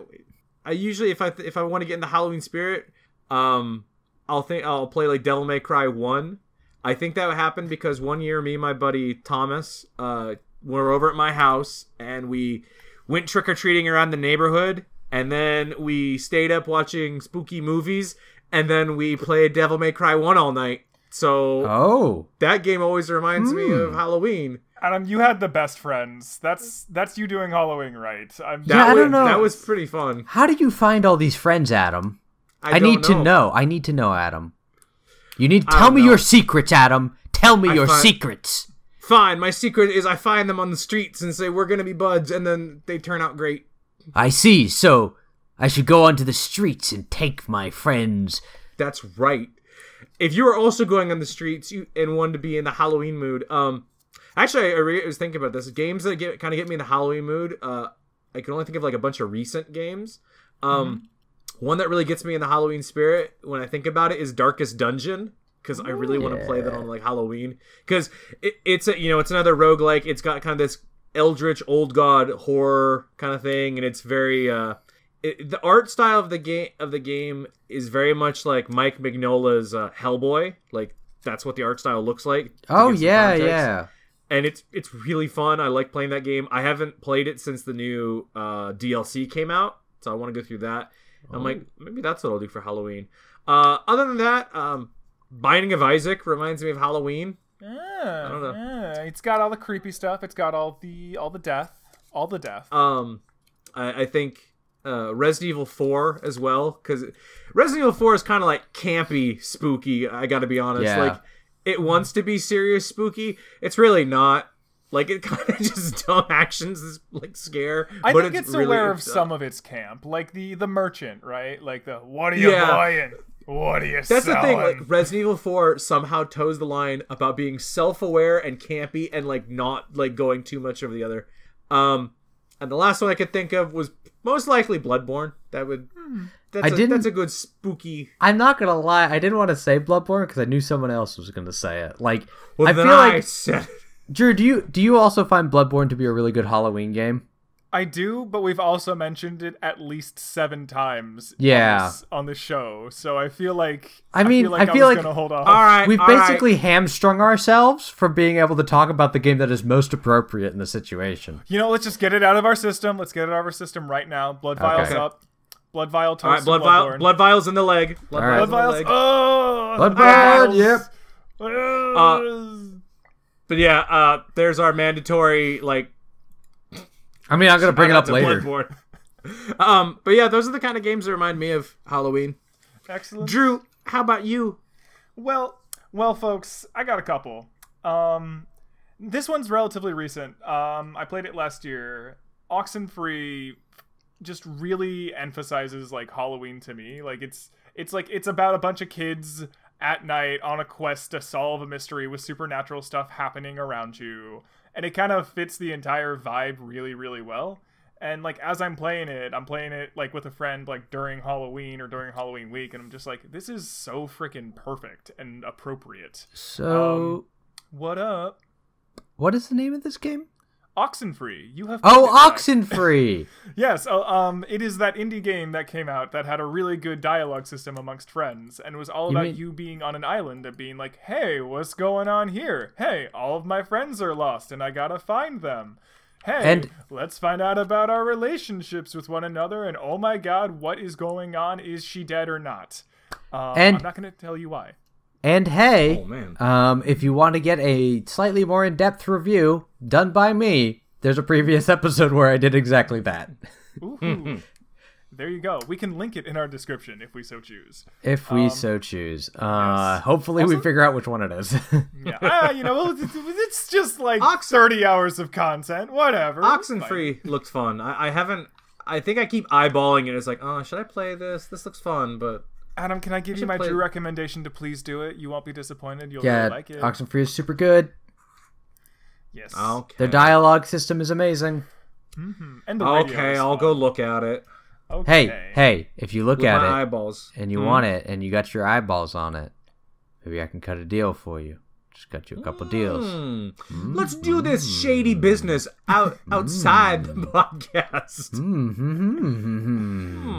I usually if I if I want to get in the Halloween spirit, um, I'll think I'll play like Devil May Cry one. I think that would happen because one year me and my buddy Thomas, uh, were over at my house and we went trick or treating around the neighborhood, and then we stayed up watching spooky movies, and then we played Devil May Cry one all night. So oh. that game always reminds me of Halloween. Adam, you had the best friends. That's that's you doing Halloween right. I'm That Yeah, I was, don't know. That was pretty fun. How did you find all these friends, Adam? I, I, don't need to know. I need to know, Adam. You need to tell me know. your secrets, Adam. Tell me I your find- secrets. Fine. My secret is I find them on the streets and say we're gonna be buds, and then they turn out great. I see. So I should go onto the streets and take my friends. That's right. If you are also going on the streets you, and wanted to be in the Halloween mood, um, actually, I, re- I was thinking about this. Games that get kind of get me in the Halloween mood. Uh, I can only think of like a bunch of recent games. Um, one that really gets me in the Halloween spirit when I think about it is Darkest Dungeon because I really want to play that on like Halloween because it, it's a you know it's another roguelike. It's got kind of this eldritch old god horror kind of thing, and it's very uh, it, the art style of the game of the game is very much like Mike Mignola's uh, Hellboy. Like that's what the art style looks like. Oh yeah, yeah. And it's it's really fun. I like playing that game. I haven't played it since the new uh, DLC came out, so I want to go through that. I'm like, maybe that's what I'll do for Halloween. Uh, other than that, um, Binding of Isaac reminds me of Halloween. Yeah, I don't know. yeah. It's got all the creepy stuff. It's got all the all the death, all the death. Um, I, I think uh, Resident Evil 4 as well because Resident Evil 4 is kind of like campy, spooky. I got to be honest. Yeah. Like it wants to be serious, spooky. It's really not. Like it (laughs) kind of just dumb actions, is like scare. I but think it's, really, aware of uh, some of its camp, like the the merchant, right? Like the what are you Yeah. buying? What are you That's the thing. Like Resident Evil Four somehow toes the line about being self-aware and campy, and like not like going too much over the other. Um, and the last one I could think of was most likely Bloodborne. That would. That's I a, didn't- That's a good spooky. I'm not gonna lie, I didn't want to say Bloodborne because I knew someone else was gonna say it. Like, Well, I then feel like said. Drew, do you do you also find Bloodborne to be a really good Halloween game? I do, but we've also mentioned it at least seven times. Yeah. on this, on the show, so I feel like I mean, feel like I feel was like- gonna hold off. All right, We've all right. basically hamstrung ourselves from being able to talk about the game that is most appropriate in the situation. You know, let's just get it out of our system. Let's get it out of our system right now. Blood vials Okay. up. Blood vial toast. All right, blood vial, blood vials in the leg. Blood All right. Blood vials in the vials. leg. Oh, Bloodborne, vials. yep. Uh, But yeah, uh, there's our mandatory like. I mean, I'm gonna bring it up later. (laughs) Um, but yeah, those are the kind of games that remind me of Halloween. excellent. Drew, how about you? Well, well, folks, I got a couple. Um, this one's relatively recent. Um, I played it last year. Oxenfree just really emphasizes like Halloween to me. Like it's it's like it's about a bunch of kids at night on a quest to solve a mystery with supernatural stuff happening around you. And it kind of fits the entire vibe really, really well. And like as I'm playing it, I'm playing it like with a friend like during Halloween or during Halloween week, and I'm just like, this is so freaking perfect and appropriate. So, um, What up? what is the name of this game? Oxenfree. You have Oh, Oxenfree. (laughs) Yes, uh, um, it is that indie game that came out that had a really good dialogue system amongst friends, and was all You about mean- you being on an island and being like, "Hey, what's going on here? Hey, all of my friends are lost, and I gotta find them. Hey, And- let's find out about our relationships with one another. And oh my God, what is going on? Is she dead or not? Um, And- I'm not gonna tell you why. And hey, Oh, man. um, if you want to get a slightly more in-depth review done by me, there's a previous (laughs) episode where I did exactly that. (laughs) There you go. We can link it in our description if we so choose. If we so choose. Uh, yes. hopefully we figure out which one it is. (laughs) Yeah, ah, you know, it's, it's just like Oxen- 30 hours of content, whatever. It's fine. Oxenfree looked fun. I, I haven't. I think I keep eyeballing it. It's like, oh, should I play this? This looks fun, but Adam, can I give you my play- Drew recommendation to please do it? You won't be disappointed. You'll yeah, really like it. Oxenfree is super good. yes. okay. Their dialogue system is amazing. And the Okay, I'll fun. go look at it Okay. Hey, hey, if you look with at my it eyeballs. and you Hmm. want it and you got your eyeballs on it, maybe I can cut a deal for you. Just cut you a couple deals. Hmm. Let's do this hmm. shady business out outside the hmm. podcast. Mm-hmm.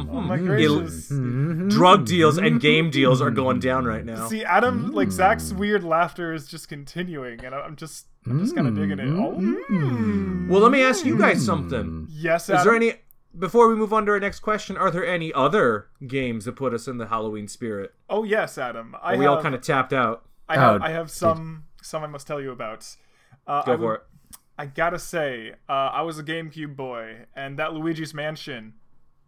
Oh my Ill- gracious. Drug deals and game deals are going down right now. See, Adam, like Zach's weird laughter is just continuing, and I- I'm just, I'm just kind of digging it. Oh, mm. Well, let me ask you guys something. yes, Is there any before we move on to our next question? Are there any other games that put us in the Halloween spirit? Oh yes, Adam. I we have, all kind of tapped out? I have, Oh, I have some, some I must tell you about. Uh, Go I for would- it. I gotta say, uh, I was a GameCube boy, and that Luigi's Mansion.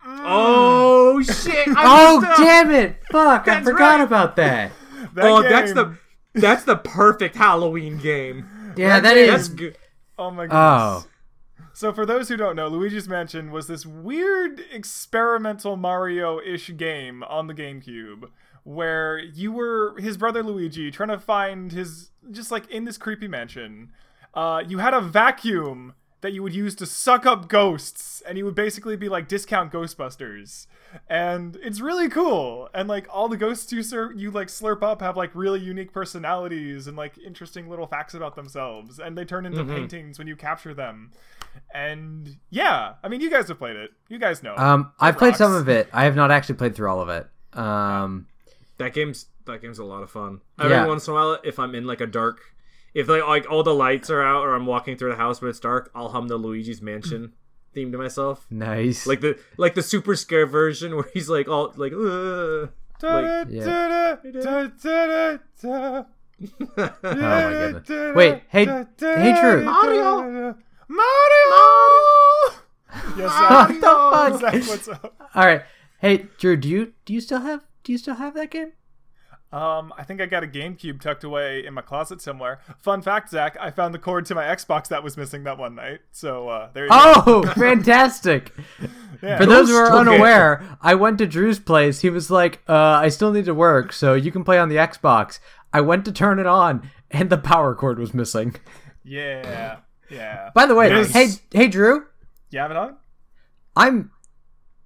Oh shit! (laughs) Oh up. damn it! Fuck, I forgot right. about that. (laughs) That Oh, that's the that's the perfect Halloween game. Yeah, (laughs) That that game- That's good. Oh my Oh. So for those who don't know, Luigi's Mansion was this weird experimental Mario-ish game on the GameCube where you were his brother Luigi trying to find his just like in this creepy mansion. Uh, you had a vacuum that you would use to suck up ghosts and you would basically be like discount ghostbusters. And it's really cool. And like all the ghosts you ser- you like slurp up have like really unique personalities and like interesting little facts about themselves. And they turn into paintings when you capture them. And yeah i mean you guys have played it. You guys know. Um, I've played some of it. I have not actually played through all of it. Um, That game's that game's a lot of fun. Every Yeah. once in a while, if I'm in like a dark, if like like all the lights are out or I'm walking through the house but it's dark, I'll hum the Luigi's Mansion (laughs) theme to myself. nice. Like the like the super scare version (laughs) where he's like all like. "Ugh." Da-da, Yeah. da-da, da-da, da. oh my goodness. Wait, hey, hey, Drew. Mario! Mario! Yes, Zach. What the fuck? Zach, what's up? All right. Hey, Drew, do you do you still have do you still have that game? Um, I think I got a GameCube tucked away in my closet somewhere. Fun fact, Zach, I found the cord to my Xbox that was missing that one night. So uh, there you go. Oh, (laughs) fantastic! Yeah. For those who are Okay. unaware, I went to Drew's place. He was like, uh, "I still need to work, so you can play on the Xbox." I went to turn it on, and the power cord was missing. Yeah, yeah. By the way, Yes. hey, hey, Drew, You have it on? I'm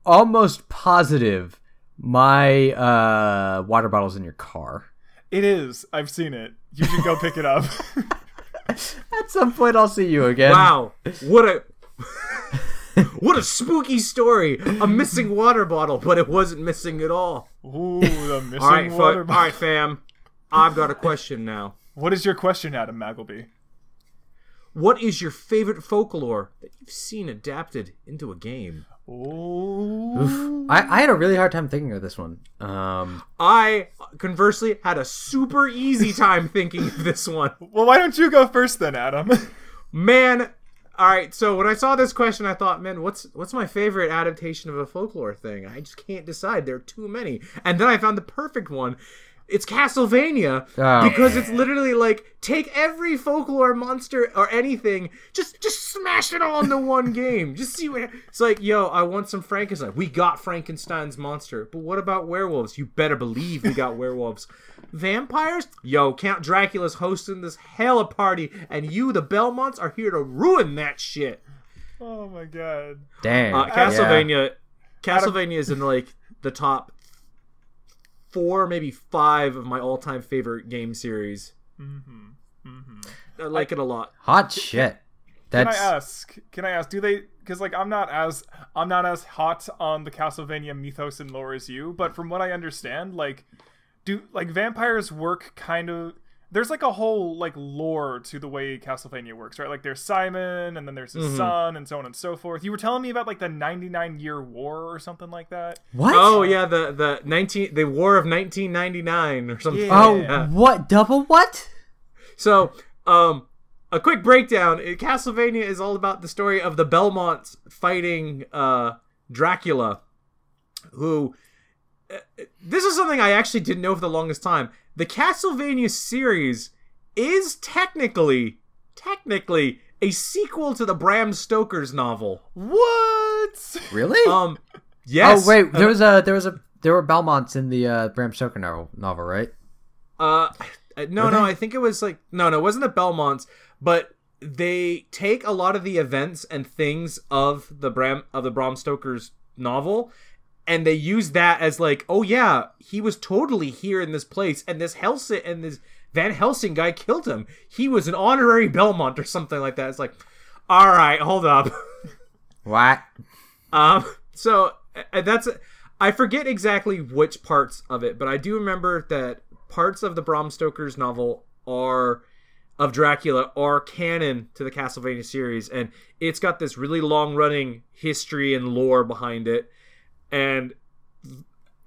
almost positive my uh, water bottle's in your car. It is. I've seen it. You should go pick it up. (laughs) (laughs) At some point, I'll see you again. Wow, what a (laughs) what a spooky story! A missing water bottle, but it wasn't missing at all. Ooh, the missing All right, water bottle. right, fam. I've got a question now. What is your question, Adam Magleby? What is your favorite folklore that you've seen adapted into a game? Ooh. I, I had a really hard time thinking of this one. Um, I conversely had a super easy time thinking of this one. (laughs) Well, why don't you go first then, Adam? (laughs) Man, all right. So when I saw this question, I thought, man, what's what's my favorite adaptation of a folklore thing? I just can't decide. There are too many. And then I found the perfect one. It's Castlevania Oh. because it's literally like take every folklore monster or anything, just just smash it all into one game. Just see what it's like. Yo, I want some Frankenstein. We got Frankenstein's monster, but what about werewolves? You better believe we got werewolves. Vampires? Yo, Count Dracula's hosting this hella party, and you, the Belmonts, are here to ruin that shit. oh my god. damn. Uh, Castlevania, Castlevania is in like the top four, maybe five of my all-time favorite game series. Mm-hmm. Mm-hmm. I like it a lot. Hot shit. Can That's I ask? Can I ask? Do they? Because like I'm not as I'm not as hot on the Castlevania mythos and lore as you, but from what I understand, like, do like vampires work kind of? There's like a whole like lore to the way Castlevania works, right? Like there's Simon, and then there's his son, and so on and so forth. You were telling me about like the 99 year war or something like that. what? Oh yeah, the the nineteen the War of nineteen ninety nine or something. Yeah. Oh, Yeah. what? Double what? So, um, a quick breakdown. Castlevania is all about the story of the Belmonts fighting uh, Dracula, who. uh, This is something I actually didn't know for the longest time. The Castlevania series is technically, technically, a sequel to the Bram Stoker's novel. What? Really? Um, (laughs) yes. oh wait, uh, there was a there was a there were Belmonts in the uh, Bram Stoker novel, novel, right? Uh, uh, no, no, I think it was like no, no, it wasn't the Belmonts, but they take a lot of the events and things of the Bram of the Bram Stoker's novel, and they use that as like, oh yeah, he was totally here in this place, and this Helsing and this Van Helsing guy killed him. He was an honorary Belmont or something like that. It's like, all right, hold up. (laughs) What? Um, so that's I forget exactly which parts of it, but I do remember that parts of the Bram Stoker's novel are of Dracula are canon to the Castlevania series, and it's got this really long running history and lore behind it. And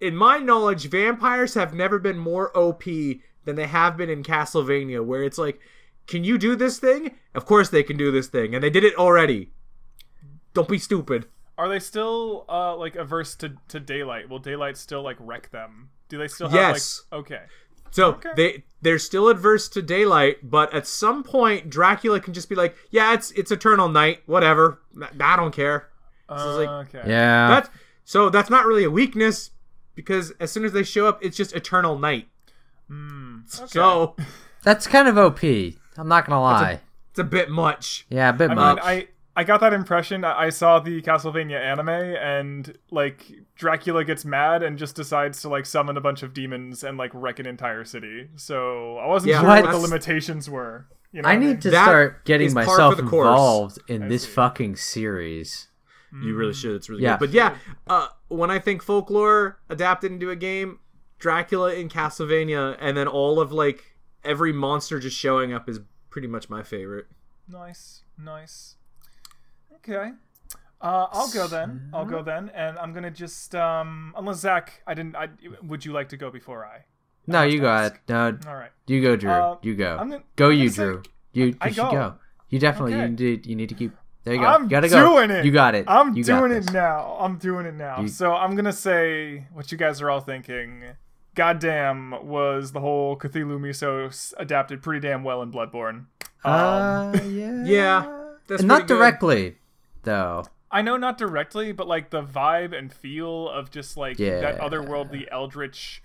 in my knowledge, vampires have never been more OP than they have been in Castlevania, where it's like, can you do this thing? Of course they can do this thing, and they did it already. Don't be stupid. Are they still uh like averse to to daylight? Will daylight still like wreck them? Do they still have Yes. like okay? So Okay. they they're still adverse to daylight, but at some point Dracula can just be like, "Yeah, it's it's eternal night, whatever. I don't care." So it's like okay. Yeah. that's so that's not really a weakness because as soon as they show up, it's just eternal night. Hmm, So (laughs) That's kind of OP. I'm not gonna lie. it's a bit much. yeah, a bit I much. mean, I I got that impression. I I saw the Castlevania anime, and like Dracula gets mad and just decides to like summon a bunch of demons and like wreck an entire city. So I wasn't Yeah, sure what the limitations were. You know I what need to That start getting myself for the course. involved in I this see. fucking series. You really should. It's really Yeah. good. But yeah, uh, when I think folklore adapted into a game, Dracula in Castlevania, and then all of like every monster just showing up is pretty much my favorite. Nice, nice. Okay. Uh, I'll go then. I'll go then, and I'm gonna just um, unless Zach, I didn't. I would you like to go before I? No, you go ahead. No, All right. you go, Drew. Uh, you go. I'm gonna- go, I'm you, gonna say- Drew. You, you I should go. go. You definitely Okay. you need you need to keep. There you go. I'm you gotta go. doing it. You got it. I'm you doing it now. I'm doing it now. You- So I'm gonna say what you guys are all thinking. goddamn, was the whole Cthulhu Mythos adapted pretty damn well in Bloodborne. Um, Uh, yeah. Yeah, that's not pretty good. directly, though. I know not directly, but like the vibe and feel of just like that otherworldly eldritch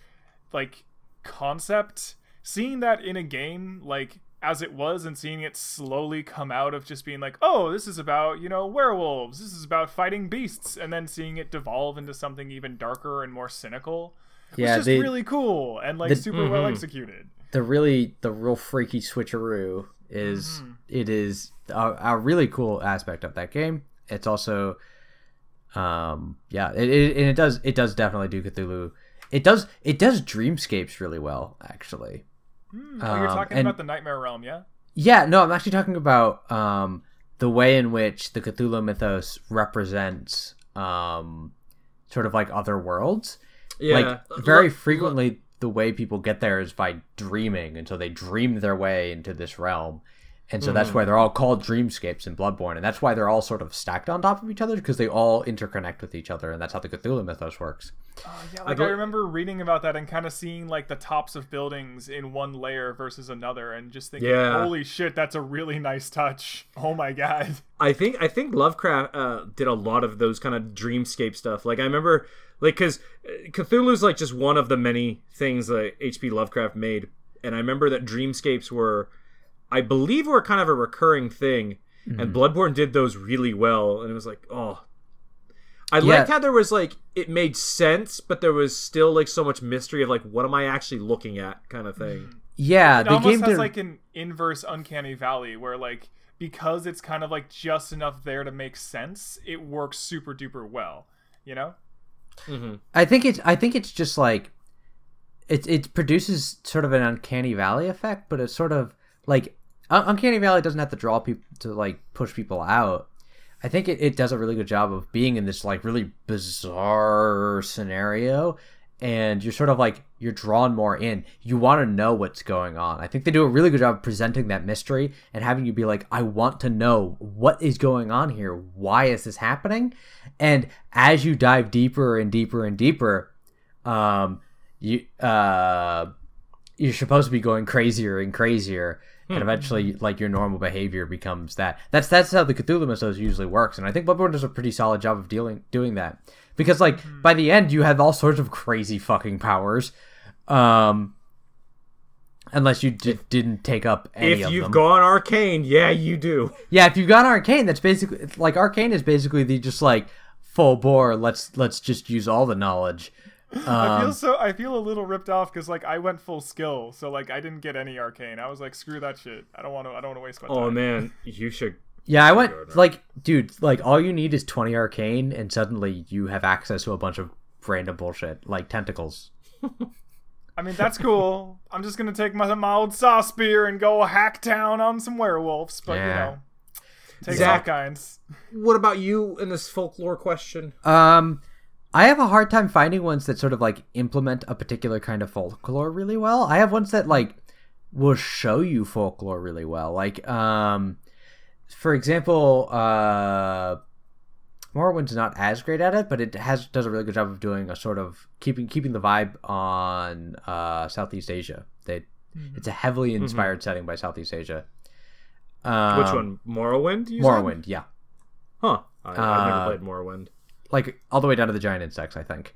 like concept. Seeing that in a game like as it was and seeing it slowly come out of just being like, "Oh, this is about, you know, werewolves. This is about fighting beasts." And then seeing it devolve into something even darker and more cynical. Yeah, was just they- really cool and like the- super well executed. the really the real freaky switcheroo is Mm-hmm. it is a, a really cool aspect of that game. It's also, um, yeah, it, it and it does it does definitely do Cthulhu. It does it does dreamscapes really well actually. Oh, you're Um, talking and- about the Nightmare Realm, yeah? Yeah, no, I'm actually talking about um, the way in which the Cthulhu mythos represents um, sort of like other worlds. Yeah, Like very Lo- frequently, the way people get there is by dreaming, and so they dream their way into this realm, and so Mm-hmm. that's why they're all called dreamscapes in Bloodborne, and that's why they're all sort of stacked on top of each other because they all interconnect with each other, and that's how the Cthulhu mythos works. Oh, yeah, like I, bel- remember reading about that and kind of seeing like the tops of buildings in one layer versus another, and just thinking, Yeah. "Holy shit, that's a really nice touch." Oh my god. I think I think Lovecraft uh, did a lot of those kind of dreamscape stuff. Like I remember, like because Cthulhu's like just one of the many things that H.P. Lovecraft made, and I remember that dreamscapes were, I believe, were kind of a recurring thing, and mm-hmm. Bloodborne did those really well, and it was like, oh. I Yeah. liked how there was like it made sense, but there was still like so much mystery of like what am I actually looking at kind of thing. Mm-hmm. Yeah, It the almost game has did. like an inverse uncanny valley where like because it's kind of like just enough there to make sense, it works super duper well. You know? Mm-hmm. I think it's I think it's just like it it produces sort of an uncanny valley effect, but it's sort of like Un- uncanny valley doesn't have to draw people to like push people out. I think it, it does a really good job of being in this like really bizarre scenario and you're sort of like you're drawn more in. You want to know what's going on. I think they do a really good job of presenting that mystery and having you be like, I want to know what is going on here. Why is this happening? And as you dive deeper and deeper and deeper, um, you uh, you're supposed to be going crazier and crazier. And eventually, like your normal behavior becomes that. That's that's how the Cthulhu Mythos usually works, and I think Bloodborne does a pretty solid job of dealing doing that. Because like by the end, you have all sorts of crazy fucking powers, um, unless you d- didn't take up any If you've gone arcane, yeah, you do. Yeah, if you've got arcane, that's basically like arcane is basically the just like full bore. Let's let's just use all the knowledge. I Um, feel so I feel a little ripped off because like I went full skill, so like I didn't get any arcane. I was like, screw that shit. I don't want to. I don't want to waste my time. Oh man, you should. Yeah, I went like, dude, like all you need is twenty arcane, and suddenly you have access to a bunch of random bullshit like tentacles. I mean, that's cool. I'm just gonna take my, my old saw spear and go hack town on some werewolves, but you know, take all Zach- kinds. What about you in this folklore question? Um, I have a hard time finding ones that sort of like implement a particular kind of folklore really well. I have ones that like will show you folklore really well. Like, um, for example, uh, Morrowind's not as great at it, but it has does a really good job of doing a sort of keeping keeping the vibe on uh, Southeast Asia. They, it's a heavily inspired setting by Southeast Asia. Um, Which one? Morrowind? You said? Morrowind, yeah. Huh. I, I've Uh, never played Morrowind. Like all the way down to the giant insects i think.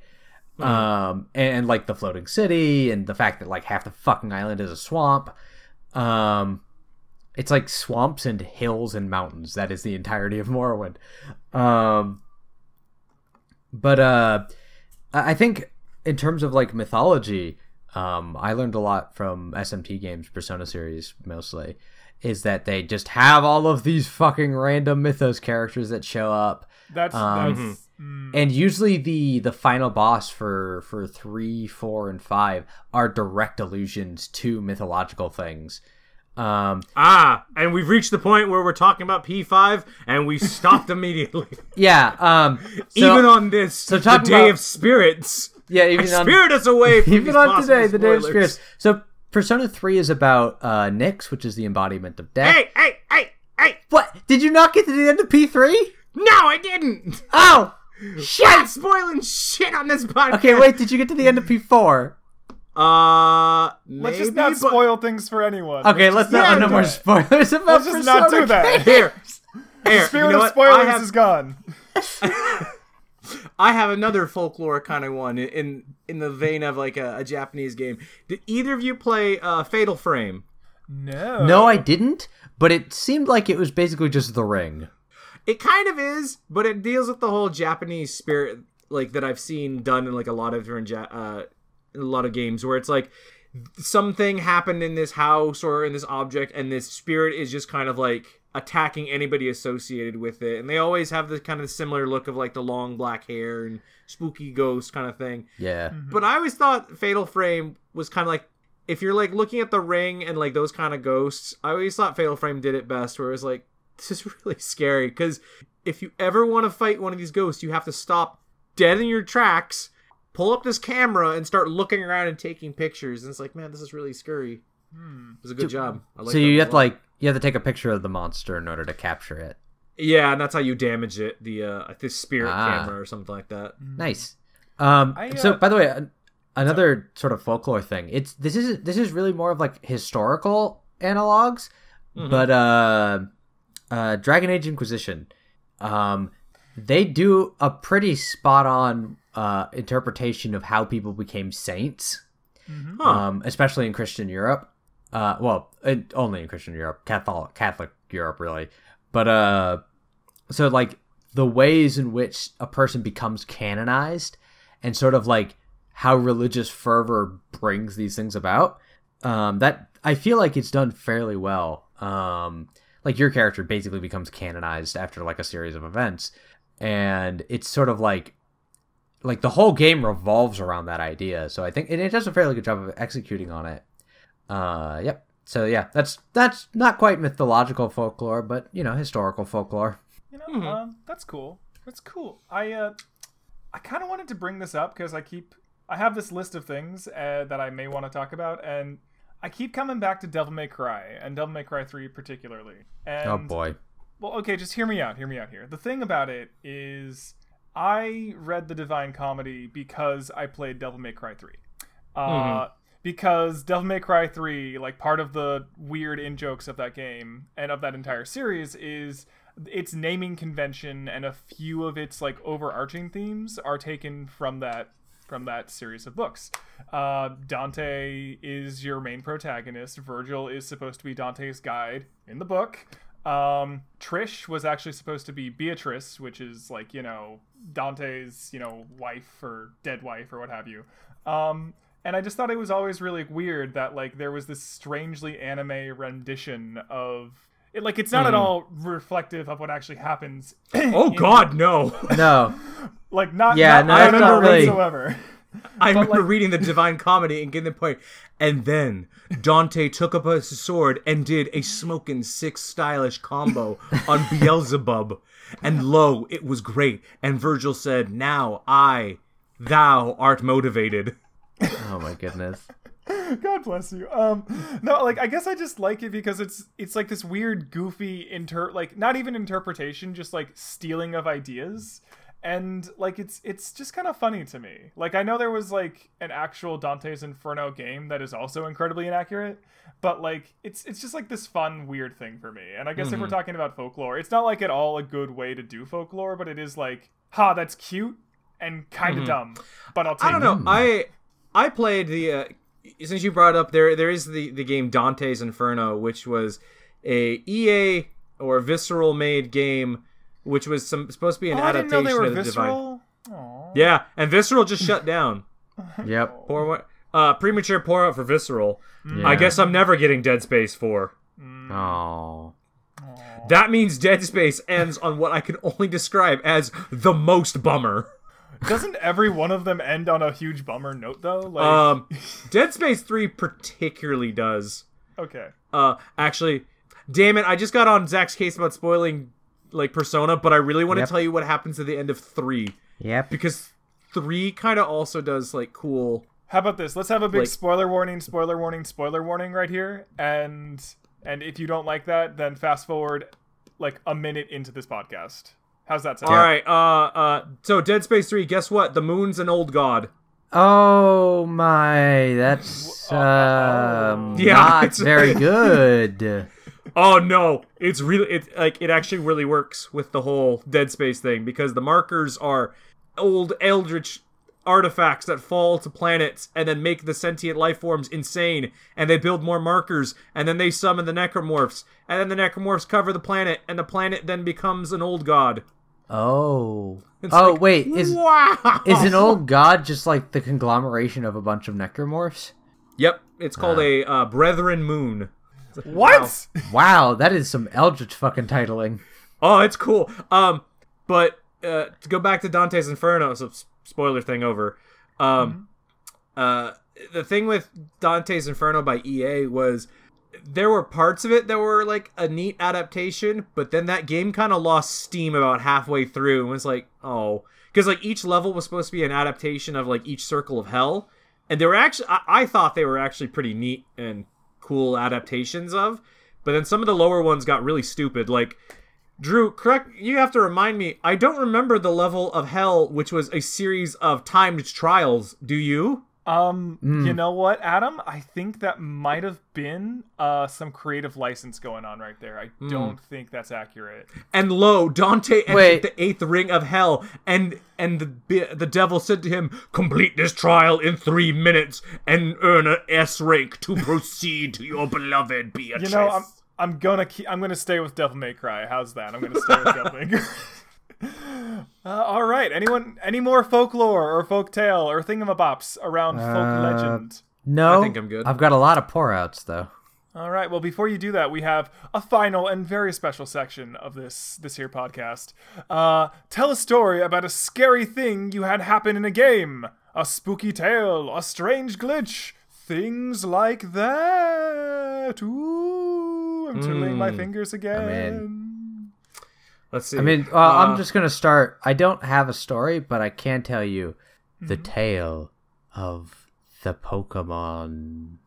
Um and, and like the floating city and the fact that like half the fucking island is a swamp. Um it's like swamps and hills and mountains. That is the entirety of morrowind. Um but uh i I think in terms of like mythology um i learned a lot from smt games persona series mostly is that they just have all of these fucking random mythos characters that show up. That's Um, that's. Mm, and usually the the final boss for for three four and five are direct allusions to mythological things um Ah, and we've reached the point where we're talking about P5 and we stopped (laughs) immediately. yeah um so, even on this, so the Day about- of Spirits. yeah even on Spirit us away from (laughs) even on today the day of spirits so persona 3 is about uh nyx which is the embodiment of death Hey, hey, hey, hey! what did you not get to the end of p3 No, I didn't! oh Shit! spoiling shit on this podcast! okay wait did you get to the end of p4 Uh, Let's just not but- spoil things for anyone. Okay, let's just not do no more that. spoilers about Let's just not do Persona that. Here, here. Spirit you know of what? spoilers I have, is gone. (laughs) I have another folklore kind of one in in the vein of like a, a Japanese game. Did either of you play uh, Fatal Frame? No. No, I didn't, but it seemed like it was basically just the ring. It kind of is, but it deals with the whole Japanese spirit, like that I've seen done in like a lot of different ja- uh, a lot of games, where it's like something happened in this house or in this object, and this spirit is just kind of like attacking anybody associated with it, and they always have the kind of similar look of like the long black hair and spooky ghost kind of thing. Yeah. But I always thought Fatal Frame was kind of like if you're like looking at the ring and like those kind of ghosts. I always thought Fatal Frame did it best, where it was like (laughs) this is really scary because if you ever want to fight one of these ghosts, you have to stop dead in your tracks, pull up this camera, and start looking around and taking pictures. And it's like, man, this is really scary. It was a good job. I like so you have to like you have to take a picture of the monster in order to capture it. yeah, and that's how you damage it. The uh, the spirit Ah. camera or something like that. Nice. Um, I, so uh, by the way, another sort of folklore thing. It's this is this is really more of like historical analogs, but uh, uh, Dragon Age Inquisition, um, they do a pretty spot on uh interpretation of how people became saints, Huh. um, especially in Christian Europe. Uh, well, it, only in Christian Europe, Catholic Catholic Europe, really. But uh, so like the ways in which a person becomes canonized and sort of like how religious fervor brings these things about um that i feel like it's done fairly well um like your character basically becomes canonized after like a series of events. And it's sort of like like the whole game revolves around that idea. So i think and it does a fairly good job of executing on it. Uh yep. So yeah that's that's not quite mythological folklore but you know historical folklore. You know, um, that's cool. That's cool. I uh, I kind of wanted to bring this up because I keep I have this list of things uh, that I may want to talk about, and I keep coming back to Devil May Cry and Devil May Cry Three particularly. And, oh boy Well, okay, just hear me out. Hear me out here. The thing about it is, I read the Divine Comedy because I played Devil May Cry 3. Uh, Because Devil May Cry 3, like part of the weird in jokes of that game and of that entire series is its naming convention and a few of its like overarching themes are taken from that from that series of books. Uh, Dante is your main protagonist. Virgil is supposed to be Dante's guide in the book. Um, Trish was actually supposed to be Beatrice, which is like you know Dante's you know wife or dead wife or what have you. Um, and I just thought it was always really weird that like there was this strangely anime rendition of it. Like it's not at hmm. all reflective of what actually happens. (clears throat) Oh God, no! (laughs) no like not Yeah, not, no, not that's at not really- whatsoever. (laughs) I remember like- reading the (laughs) Divine Comedy and getting the point. And then Dante took up his sword and did a smoking six stylish combo on Beelzebub. And lo, it was great. And Virgil said, Now I, thou art motivated. oh my goodness (laughs) God bless you. Um, no, like I guess I just like it because it's it's like this weird, goofy inter like not even interpretation, just like stealing of ideas, and like it's it's just kind of funny to me. Like I know there was like an actual Dante's Inferno game that is also incredibly inaccurate, but like it's it's just like this fun, weird thing for me. And I guess if we're talking about folklore, it's not like at all a good way to do folklore, but it is like, ha, that's cute and kind of dumb, but I'll take it. I don't know. it. I I played the uh, since you brought up there there is the the game Dante's Inferno, which was a EA or Visceral made game, which was some supposed to be an Oh, I didn't adaptation know they were of the Divine. visceral. Aw. Yeah, and Visceral just shut down. (laughs) yep Pour what? Uh, premature pour out for Visceral. Yeah. I guess I'm never getting Dead Space 4. oh That means Dead Space ends on what I can only describe as the most bummer. Doesn't every one of them end on a huge bummer note though? Like, Um, (laughs) Dead Space 3 particularly does. okay. Uh, actually, damn it, I just got on Zach's case about spoiling like Persona, but I really want to Yep. tell you what happens at the end of 3 yep because 3 kind of also does like cool How about this? Let's have a big Like- spoiler warning, spoiler warning, spoiler warning right here, and and if you don't like that, then fast forward like a minute into this podcast. How's that sound? All right, uh, uh, so Dead Space 3, guess what? The moon's an old god. Oh my, that's um, Yeah, not it's- very (laughs) good. Oh no, it's really it like it actually really works with the whole Dead Space thing because the markers are old eldritch artifacts that fall to planets and then make the sentient life forms insane and they build more markers and then they summon the necromorphs and then the necromorphs cover the planet and the planet then becomes an old god. Oh, It's oh like, wait, is wow. is an (laughs) old god just like the conglomeration of a bunch of necromorphs? Yep, it's called a uh, Brethren Moon. (laughs) What? Wow, that is some eldritch fucking titling. Oh, it's cool. Um, but uh, to go back to Dante's Inferno, so spoiler thing over. Um, uh, the thing with Dante's Inferno by EA was there were parts of it that were like a neat adaptation, but then that game kind of lost steam about halfway through and was like, oh, because like each level was supposed to be an adaptation of like each Circle of Hell, and they were actually I, I thought they were actually pretty neat and cool adaptations of, but then some of the lower ones got really stupid, like. Drew, correct. You have to remind me. I don't remember the level of hell, which was a series of timed trials. Do you? Um, Hmm. you know what, Adam? I think that might have been uh some creative license going on right there. I Hmm. don't think that's accurate. And lo, Dante entered Wait. the eighth ring of hell, and and the the devil said to him, "Complete this trial in three minutes and earn a S rank to proceed to your beloved Beatrice." You know, I'm I'm gonna keep, I'm gonna stay with Devil May Cry. How's that? I'm gonna stay with Devil May Cry. (laughs) Uh, all right. Anyone? Any more folklore or folk tale or thingamabops around folk Uh, legend? No, I think I'm good. I've got a lot of pour outs though. All right. Well, before you do that, we have a final and very special section of this this here podcast. Uh, tell a story about a scary thing you had happen in a game, a spooky tale, a strange glitch, things like that. Ooh, I'm twiddling my fingers again. Let's see. I mean, uh, Uh, I'm just gonna start. I don't have a story, but I can tell you the tale of the Pokemon.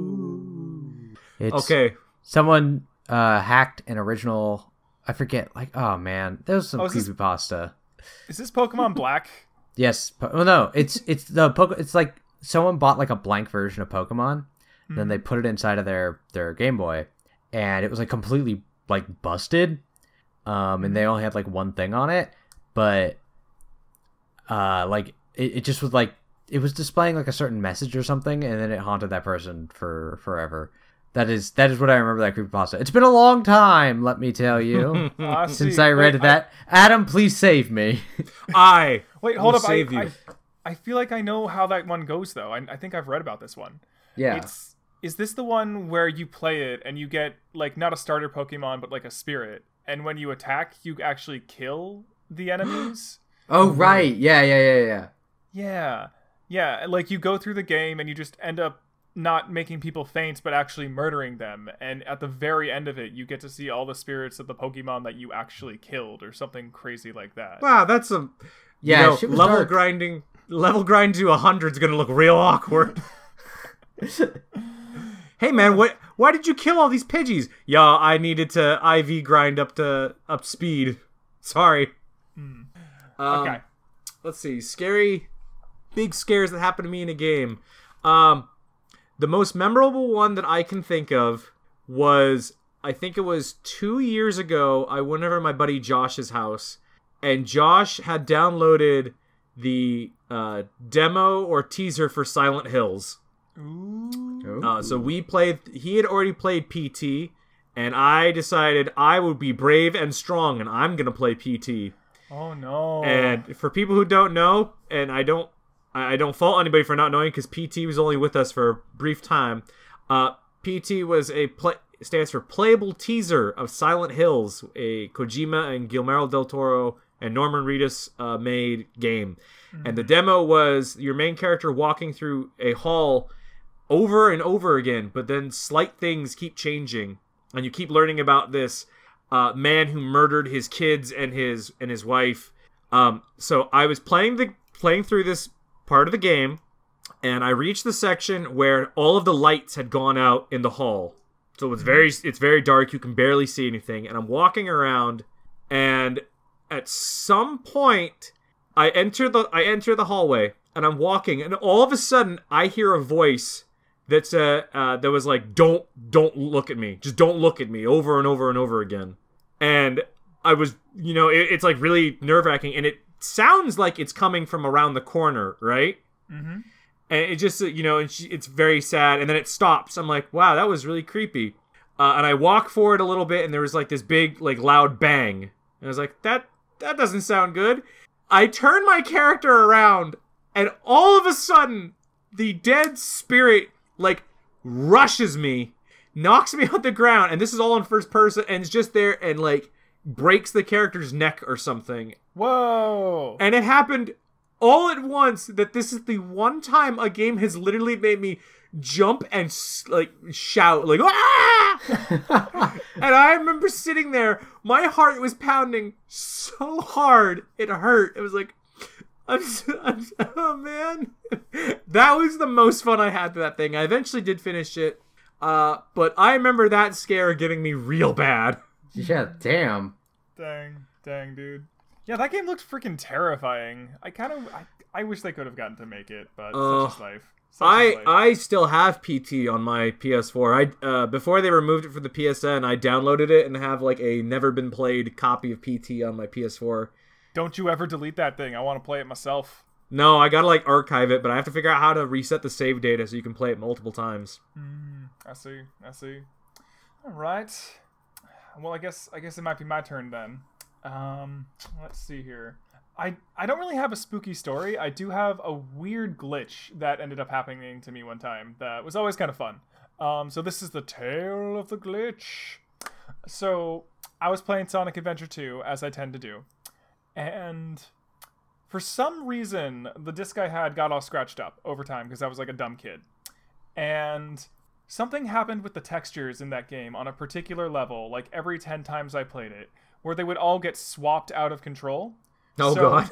Ooh. It's okay. Someone uh, hacked an original. I forget. Like, oh man, there was some Oh, is this- creepypasta. Is this Pokemon Black? (laughs) Yes. Po- well, no, it's it's the Poke. It's like someone bought like a blank version of Pokemon, then they put it inside of their their Game Boy, and it was like completely like busted. Um, and they only had like one thing on it, but uh, like it, it just was like it was displaying like a certain message or something, and then it haunted that person for forever. That is that is what I remember that creepypasta. It's been a long time, let me tell you, (laughs) Ah, since see. I read Wait, that. Adam, please save me. (laughs) I Wait, hold up. Save I, you. I, I feel like I know how that one goes, though. I, I think I've read about this one. yeah. It's is this the one where you play it and you get like not a starter Pokemon but like a spirit, and when you attack, you actually kill the (gasps) enemies? Oh mm-hmm. right, yeah, yeah, yeah, yeah. yeah, yeah. Like you go through the game and you just end up not making people faint but actually murdering them and at the very end of it you get to see all the spirits of the pokemon that you actually killed or something crazy like that wow, that's a Yeah, you know, level dark. grinding. Level grind to a hundred is gonna look real awkward. (laughs) (laughs) hey man, what? Why did you kill all these Pidgeys? Yeah, I needed to IV grind up to up speed. (laughs) Sorry. Um, okay let's see scary big scares that happened to me in a game um the most memorable one that i can think of was i think it was two years ago i went over to my buddy josh's house and josh had downloaded the uh, demo or teaser for silent hills Ooh. uh, so we played. He had already played PT, and I decided I would be brave and strong, and I'm gonna play PT. oh no And for people who don't know, and I don't, I don't fault anybody for not knowing because PT was only with us for a brief time. Uh, PT was a play stands for playable teaser of Silent Hills, a Kojima and Guillermo del Toro and Norman Reedus uh, made game. And the demo was your main character walking through a hall over and over again, but then slight things keep changing, and you keep learning about this uh, man who murdered his kids and his and his wife. Um, so I was playing the playing through this part of the game, and I reached the section where all of the lights had gone out in the hall. So it's very it's very dark. You can barely see anything, and I'm walking around, and at some point I enter the I enter the hallway and I'm walking, and all of a sudden I hear a voice that's uh, uh that was like, "Don't don't look at me, just don't look at me," over and over and over again, and I was, you know, it, it's like really nerve wracking, and it sounds like it's coming from around the corner, right? Mm-hmm. And it just, you know, and she, it's very sad, and then it stops. I'm like, wow, that was really creepy. Uh, and I walk forward a little bit, and there was like this big, like loud bang, and I was like, that that doesn't sound good. I turn my character around, and all of a sudden, the dead spirit like rushes me, knocks me (laughs) on the ground, and this is all in first person, and it's just there and like breaks the character's neck or something. Whoa! And it happened all at once that this is the one time a game has literally made me jump and like shout like ah! (laughs) and I remember sitting there, my heart was pounding so hard it hurt. It was like I'm, so- I'm so- (laughs) oh man, that was the most fun I had to that thing. I eventually did finish it, uh, but I remember that scare getting me real bad. (laughs) Yeah, damn. Dang, dang, dude. Yeah, that game looked freaking terrifying. I kind of, I, I wish they could have gotten to make it, but Uh, such is life. Such I is life. I still have PT on my PS4. I uh, before they removed it for the PSN, I downloaded it and have like a never been played copy of PT on my PS4. Don't you ever delete that thing. I want to play it myself. No, I gotta like archive it, but I have to figure out how to reset the save data so you can play it multiple times. I see. I see. All right. Well, I guess I guess it might be my turn then. Um, let's see here. I I don't really have a spooky story. I do have a weird glitch that ended up happening to me one time that was always kind of fun. Um, so this is the tale of the glitch. So I was playing Sonic Adventure 2 as I tend to do, and for some reason the disc I had got all scratched up over time because I was like a dumb kid, and something happened with the textures in that game on a particular level, like every 10 times I played it, where they would all get swapped out of control. Oh So- god.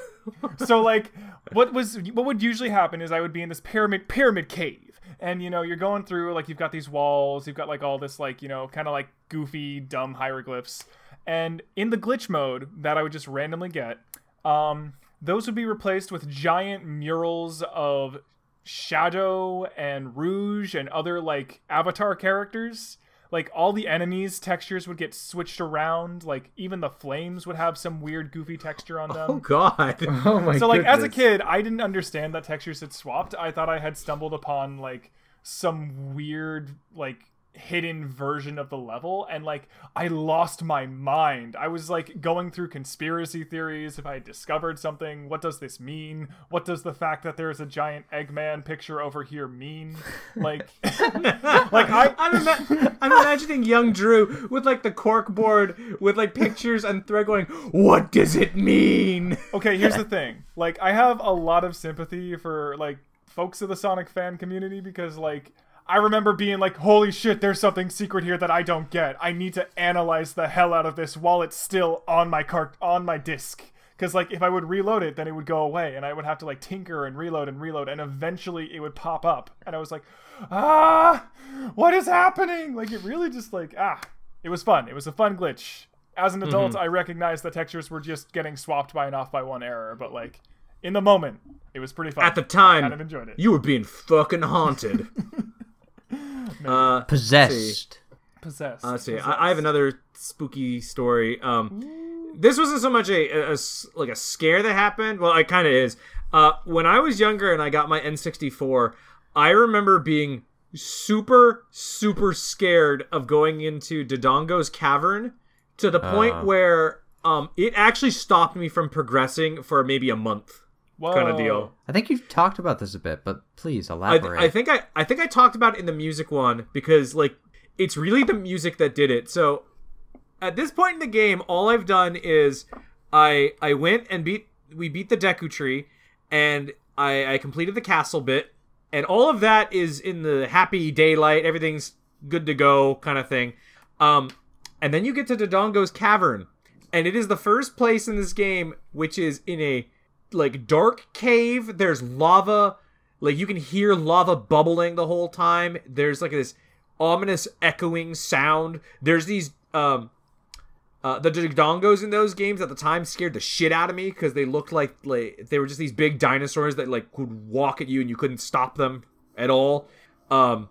(laughs) so like what was what would usually happen is I would be in this pyramid pyramid cave and you know you're going through like you've got these walls, you've got like all this like, you know, kind of like goofy dumb hieroglyphs. And in the glitch mode that I would just randomly get, um those would be replaced with giant murals of Shadow and Rouge and other like avatar characters. Like all the enemies' textures would get switched around. Like even the flames would have some weird, goofy texture on them. Oh god. (laughs) Oh my god. so like as a kid, I didn't understand that textures had swapped. I thought I had stumbled upon like some weird like hidden version of the level and like I lost my mind. I was like going through conspiracy theories if I had discovered something. What does this mean? What does the fact that there's a giant Eggman picture over here mean? (laughs) Like (laughs) like I I'm, ima- I'm imagining young Drew with like the cork board with like pictures and thread going, What does it mean? okay, here's the thing. Like, I have a lot of sympathy for like folks of the Sonic fan community because like I remember being like, "Holy shit, there's something secret here that I don't get. I need to analyze the hell out of this while it's still on my cart on my disc." Because like if I would reload it, then it would go away, and I would have to like tinker and reload and reload, and eventually it would pop up, and I was like, "Ah, what is happening?" Like it really just like ah, it was fun. It was a fun glitch. As an adult, I recognized the textures were just getting swapped by an off by one error, but like in the moment, it was pretty fun. At the time, kind of enjoyed it. you were being fucking haunted. (laughs) (laughs) uh, Possessed. Possessed. Let's see. I, I have another spooky story. Um, this wasn't so much a like a scare that happened. Well, it kind of is. Uh, when I was younger and I got my N64, I remember being super super scared of going into Dodongo's cavern to the point Uh. where um it actually stopped me from progressing for maybe a month Whoa. kind of deal. I think you've talked about this a bit, but please I, elaborate. I think I I think I talked about it in the music one because like it's really the music that did it. So at this point in the game, all I've done is I I went and beat we beat the Deku tree, and I I completed the castle bit, and all of that is in the happy daylight. Everything's good to go kind of thing. Um, and then you get to Dodongo's cavern, and it is the first place in this game which is in a like dark cave. There's lava, like you can hear lava bubbling the whole time. There's like this ominous echoing sound. There's these um Uh, the Dodongos in those games at the time scared the shit out of me because they looked like like they were just these big dinosaurs that like could walk at you and you couldn't stop them at all. Um,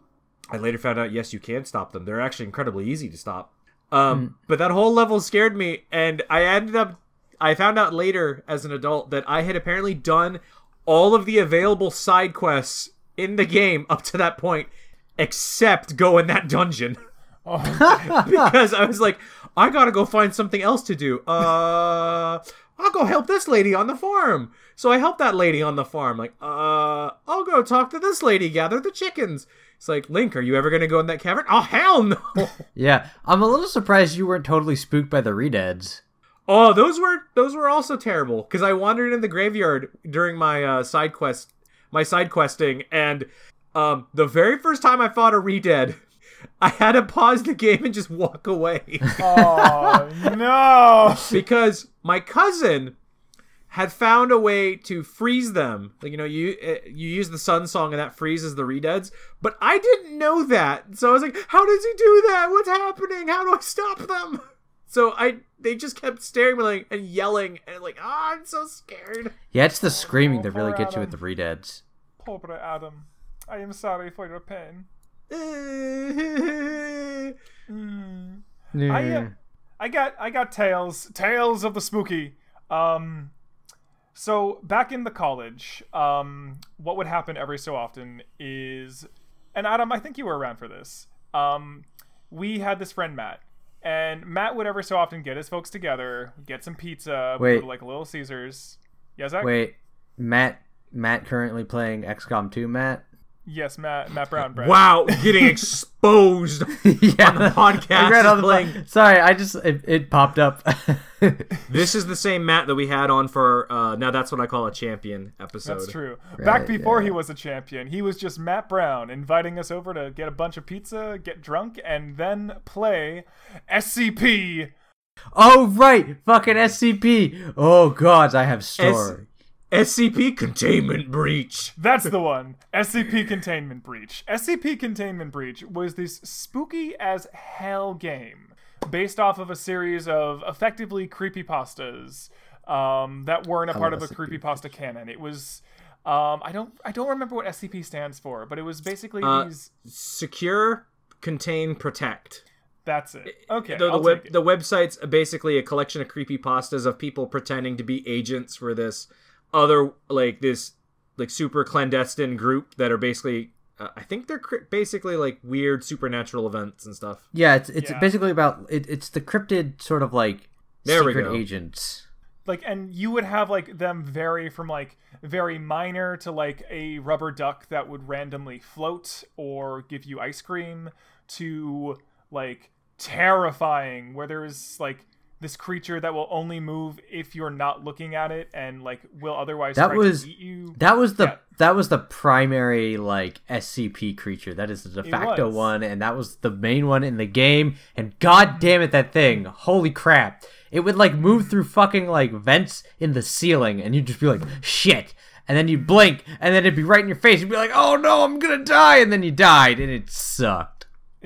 I later found out yes, you can stop them. They're actually incredibly easy to stop. Um, but that whole level scared me, and I ended up. I found out later as an adult that I had apparently done all of the available side quests in the game up to that point, except go in that dungeon. (laughs) Oh. (laughs) because I was like, I gotta go find something else to do. Uh, I'll go help this lady on the farm. So I helped that lady on the farm. Like, uh, I'll go talk to this lady, gather the chickens. It's like, Link, are you ever gonna go in that cavern? Oh hell no! (laughs) Yeah, I'm a little surprised you weren't totally spooked by the redeads. Oh, those were those were also terrible because I wandered in the graveyard during my uh, side quest, my side questing, and um, the very first time I fought a redead, (laughs) I had to pause the game and just walk away. (laughs) Oh no! (laughs) because my cousin had found a way to freeze them. Like you know, you uh, you use the sun song and that freezes the redeads. But I didn't know that, so I was like, "How does he do that? What's happening? How do I stop them?" So I they just kept staring at me like and yelling and like, "Ah, I'm so scared." Yeah, it's the screaming that really poor gets you with Adam. the redeads. Pobre Adam, I am sorry for your pain. Mm. (laughs) I uh, I got I got tales tales of the spooky. Um, so back in the college, um, what would happen every so often is, and Adam, I think you were around for this. Um, we had this friend Matt, and Matt would ever so often get his folks together, get some pizza, Wait. go to like Little Caesars. Yes, Zach? Wait, Matt. Matt currently playing XCOM 2. Matt. Yes, Matt. Matt Brown. Brad. Wow, getting (laughs) exposed yeah, on the podcast. I on the po- Sorry, I just it, it popped up. (laughs) This is the same Matt that we had on for uh, now. That's what I call a champion episode. That's true. Back before yeah. he was a champion, he was just Matt Brown inviting us over to get a bunch of pizza, get drunk, and then play SCP. oh right, fucking SCP. Oh god, I have story. SCP containment breach. That's the one. SCP Containment Breach. SCP Containment Breach was this spooky as hell game based off of a series of effectively creepypastas um, that weren't a part of a the SCP. creepypasta canon. It was um, I don't I don't remember what SCP stands for, but it was basically Uh, these Secure, contain, protect. that's it. Okay. the, the, web, it. the website's basically a collection of creepy pastas of people pretending to be agents for this other like this like super clandestine group that are basically uh, I think they're cr- basically like weird supernatural events and stuff. Yeah, it's it's Yeah. basically about it, it's the cryptid sort of like There we secret go. agents. like and you would have like them vary from like very minor to like a rubber duck that would randomly float or give you ice cream to like terrifying where there's like this creature that will only move if you're not looking at it and like will otherwise That try was- to eat you. That was the Yeah. that was the primary like SCP creature. That is the de facto one, and that was the main one in the game. And god damn it, that thing! Holy crap! It would like move through fucking like vents in the ceiling, and you'd just be like, shit. And then you'd blink, and then it'd be right in your face. You'd be like, "Oh no, I'm gonna die!" And then you died, and it sucked.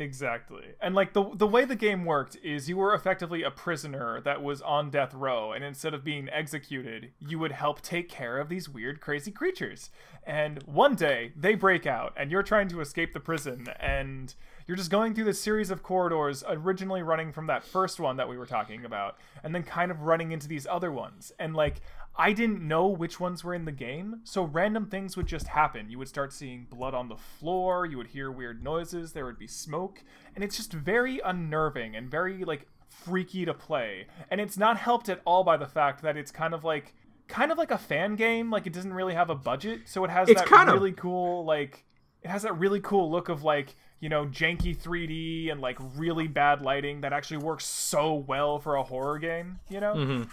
Exactly. And like the the way the game worked is you were effectively a prisoner that was on death row and instead of being executed, you would help take care of these weird crazy creatures. And one day they break out and you're trying to escape the prison and you're just going through this series of corridors originally running from that first one that we were talking about and then kind of running into these other ones. And like I didn't know which ones were in the game, so random things would just happen. You would start seeing blood on the floor, you would hear weird noises, there would be smoke, and it's just very unnerving and very like freaky to play. And it's not helped at all by the fact that it's kind of like kind of like a fan game, like it doesn't really have a budget, so it has It's that kind of- really cool like it has that really cool look of like you know janky 3d and like really bad lighting that actually works so well for a horror game you know Mm-hmm.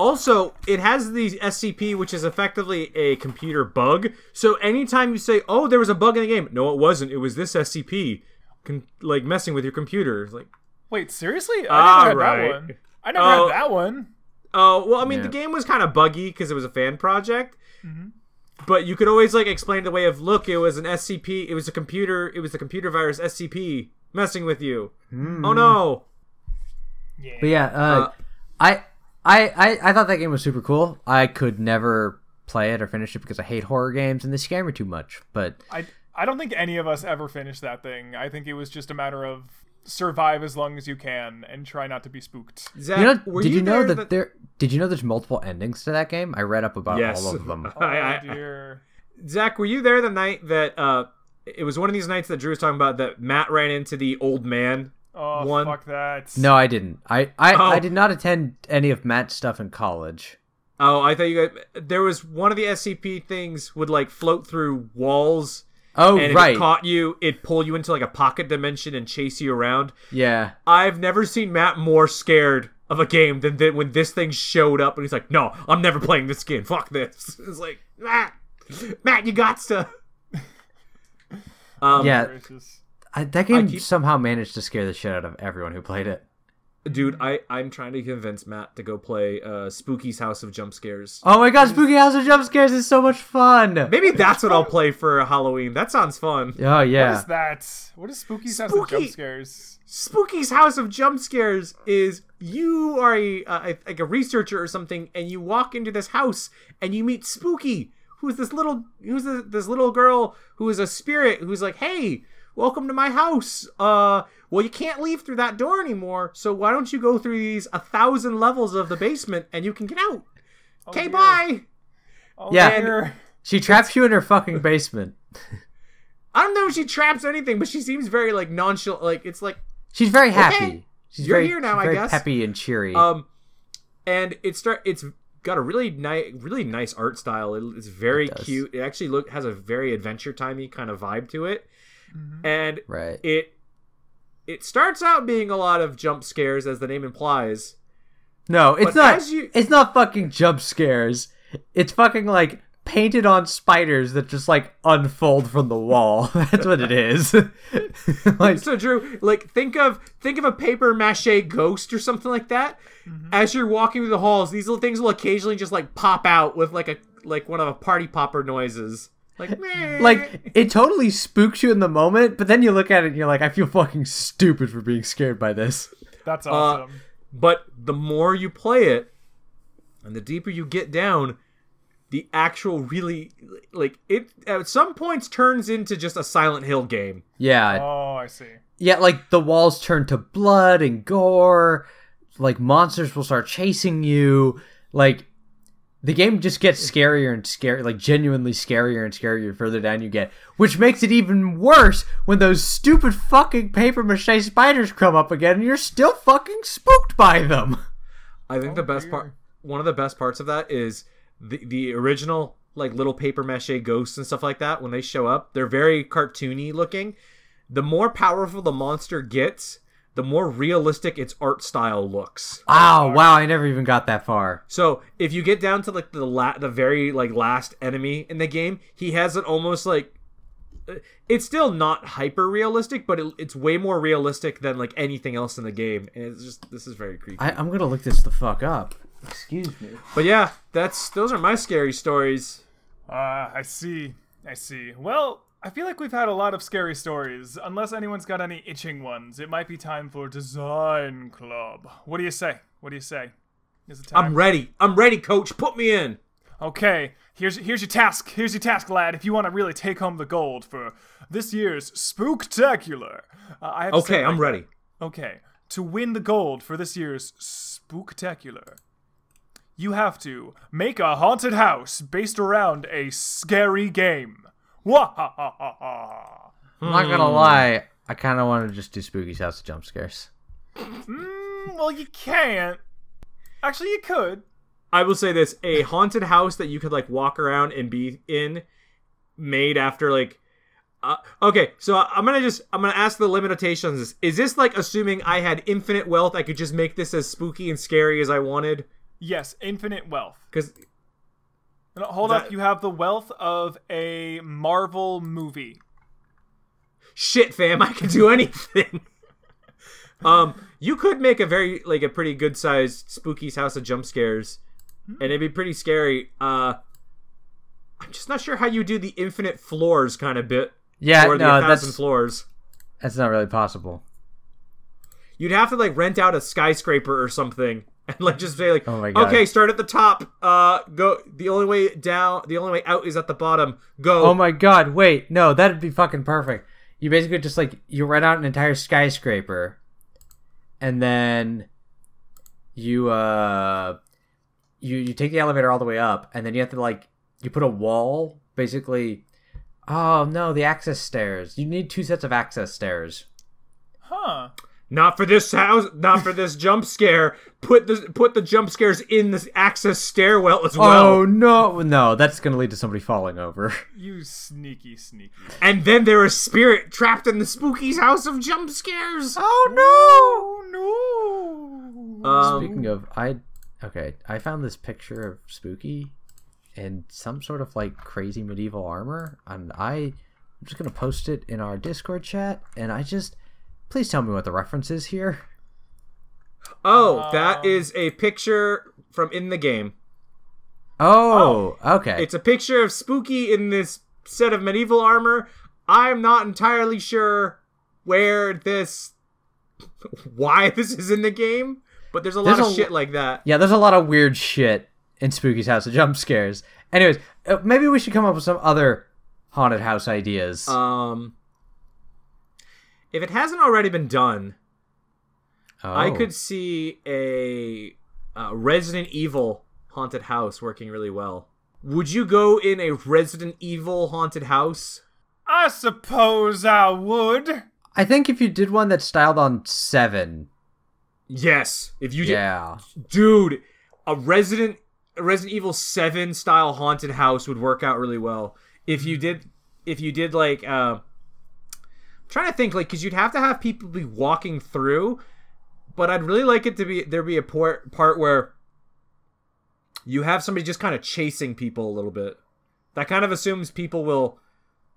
Also, it has the SCP, which is effectively a computer bug. So anytime you say, "Oh, there was a bug in the game," no, it wasn't. It was this SCP, con- like messing with your computer. Like, Wait, seriously? I Ah, never had right. that one. I never had that one. oh, well, I mean, Yeah. the game was kind of buggy because it was a fan project. But you could always like explain the way of look. It was an SCP. It was a computer. It was the computer virus SCP messing with you. Oh no! Yeah. But yeah, uh, Uh, I, I I I thought that game was super cool. I could never play it or finish it because I hate horror games and they scare me too much. But I I don't think any of us ever finished that thing. I think it was just a matter of survive as long as you can and try not to be spooked. Zach, you know, were did you, know there that there? Did you know there's multiple endings to that game? I read up about Yes. all of them. (laughs) Oh I- I- dear. Zach, were you there the night that uh, it was one of these nights that Drew was talking about that Matt ran into the old man? Oh One- fuck that. No, I didn't. I I, Oh. I did not attend any of Matt's stuff in college. Oh, I thought you guys. There was one of the SCP things would like float through walls, Oh and if right, it caught you, it'd pull you into like a pocket dimension and chase you around. yeah. I've never seen Matt more scared of a game than th- when this thing showed up, and he's like, "No, I'm never playing this game. Fuck this." (laughs) It's like Matt, Matt, you got to. (laughs) Um, Yeah. Gracious. I, that game keep- somehow managed to scare the shit out of everyone who played it. dude, I I'm trying to convince Matt to go play uh, Spooky's House of Jump Scares. Oh my god, Spooky House of Jump Scares is so much fun. Maybe that's what I'll play for Halloween. That sounds fun. (laughs) Oh yeah. What is that? What is Spooky's House of Spooky. Jump Scares? Spooky's House of Jump Scares is you are a uh, like a researcher or something, and you walk into this house and you meet Spooky, who's this little who's this, this little girl who is a spirit who's like, hey, welcome to my house. Uh, well, you can't leave through that door anymore, so why don't you go through these a thousand levels of the basement and you can get out? Okay, dear. bye. Oh, Yeah. dear. She traps you in her fucking basement. I don't know if she traps anything, but she seems very like nonchalant. Like it's like She's very happy. She's You're very, here now, she's I very guess. Happy and cheery. Um, and it start. It's got a really nice, really nice art style. It, it's very It cute. It actually look has a very adventure timey kind of vibe to it, Mm-hmm. and right. it it starts out being a lot of jump scares, as the name implies. No, it's but not. as you- It's not fucking jump scares. It's fucking like painted on spiders that just like unfold from the wall. (laughs) That's what it is. (laughs) like So Drew, like think of think of a paper mache ghost or something like that. Mm-hmm. As you're walking through the halls, these little things will occasionally just like pop out with like a like one of a party popper noises. (laughs) Like, meh. like it totally spooks you in the moment, but then you look at it and you're like, I feel fucking stupid for being scared by this. That's Uh, awesome. But the more you play it, and the deeper you get down, the actual really like it at some points turns into just a Silent Hill game. Yeah, oh, I see. yeah, like the walls turn to blood and gore. Like monsters will start chasing you. Like the game just gets scarier and scarier, like genuinely scarier and scarier further down you get. Which makes it even worse when those stupid fucking paper mache spiders come up again and you're still fucking spooked by them. I think the oh, best dear. part, one of the best parts of that is the the original like little paper mache ghosts and stuff like that. When they show up, they're very cartoony looking. The more powerful the monster gets, the more realistic its art style looks. Oh, wow, I never even got that far. So if you get down to like the la- the very like last enemy in the game, he has an almost like uh, it's still not hyper realistic, but it, it's way more realistic than like anything else in the game, and it's just this is very creepy. I, I'm gonna look this the fuck up. Excuse me. but yeah, that's those are my scary stories. Uh, I see. I see. Well, I feel like we've had a lot of scary stories. Unless anyone's got any itching ones, it might be time for Design Club. What do you say? What do you say? Is it time? I'm ready. I'm ready, coach. Put me in. Okay, here's here's your task. Here's your task, lad. If you want to really take home the gold for this year's Spooktacular, uh, I have say Okay, I'm like ready. Okay, to win the gold for this year's Spooktacular, you have to make a haunted house based around a scary game. Wah ha ha ha ha. I'm not gonna lie, I kind of want to just do Spooky's House of Jump Scares. Mm, well, you can't. Actually, you could. I will say this: a haunted house that you could like walk around and be in, made after like. Uh, okay, so I'm gonna just I'm gonna ask the limitations. Is this like assuming I had infinite wealth? I could just make this as spooky and scary as I wanted? Yes, infinite wealth. Because No, hold That- up, you have the wealth of a Marvel movie. shit, fam, I could do anything. (laughs) um, you could make a very like a pretty good sized spooky's house of jump scares, and it'd be pretty scary. Uh, I'm just not sure how you do the infinite floors kind of bit. Yeah, or the no, 1000 that's floors. that's not really possible. you'd have to like rent out a skyscraper or something (laughs) and like just say like, Oh my God. okay, start at the top. Uh, go. The only way down, the only way out is at the bottom. Go. Oh my god, wait, no, that'd be fucking perfect. You basically just like you rent out an entire skyscraper and then you uh you you take the elevator all the way up and then you have to like you put a wall basically Oh no, the access stairs. You need two sets of access stairs. Huh. Not for this house. Not for this jump scare. Put the put the jump scares in the access stairwell as well. oh no, no, that's gonna lead to somebody falling over. (laughs) You sneaky, sneaky. And then there is spirit trapped in the spooky's house of jump scares. Oh no, no! Um, Speaking of, I okay, I found this picture of Spooky in some sort of like crazy medieval armor, and I I'm just gonna post it in our Discord chat. And I just please tell me what the reference is here. oh, that is a picture from in the game. Oh, okay. It's a picture of Spooky in this set of medieval armor. I'm not entirely sure where this, (laughs) why this is in the game, but there's a lot of a- shit like that. yeah, there's a lot of weird shit in Spooky's house of jump scares. Anyways, uh, maybe we should come up with some other haunted house ideas. Um, if it hasn't already been done, I Oh. could see a uh, Resident Evil haunted house working really well. Would you go in a Resident Evil haunted house? I suppose I would. I think if you did one that's styled on seven, Yes. If you did, yeah, dude, a Resident a Resident Evil Seven style haunted house would work out really well. If you did, if you did like, uh, I'm trying to think like, because you'd have to have people be walking through, but I'd really like it to be there be a part part where you have somebody just kind of chasing people a little bit. That kind of assumes people will.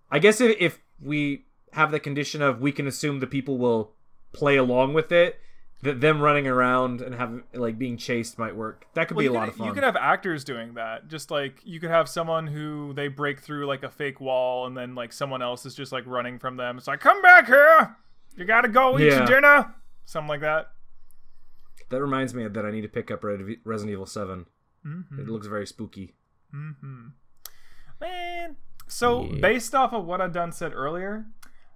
I guess if, if we have the condition of we can assume the people will play along with it, that them running around and have like being chased might work. That could Well, be a you lot of fun. You could have actors doing that. Just like you could have someone who they break through like a fake wall, and then like someone else is just like running from them. It's like, come back here. You gotta go eat Yeah. your dinner. Something like that. that reminds me that I need to pick up Red- Resident Evil 7 Mm-hmm. It looks very spooky. Man. So Yeah. based off of what I done said earlier,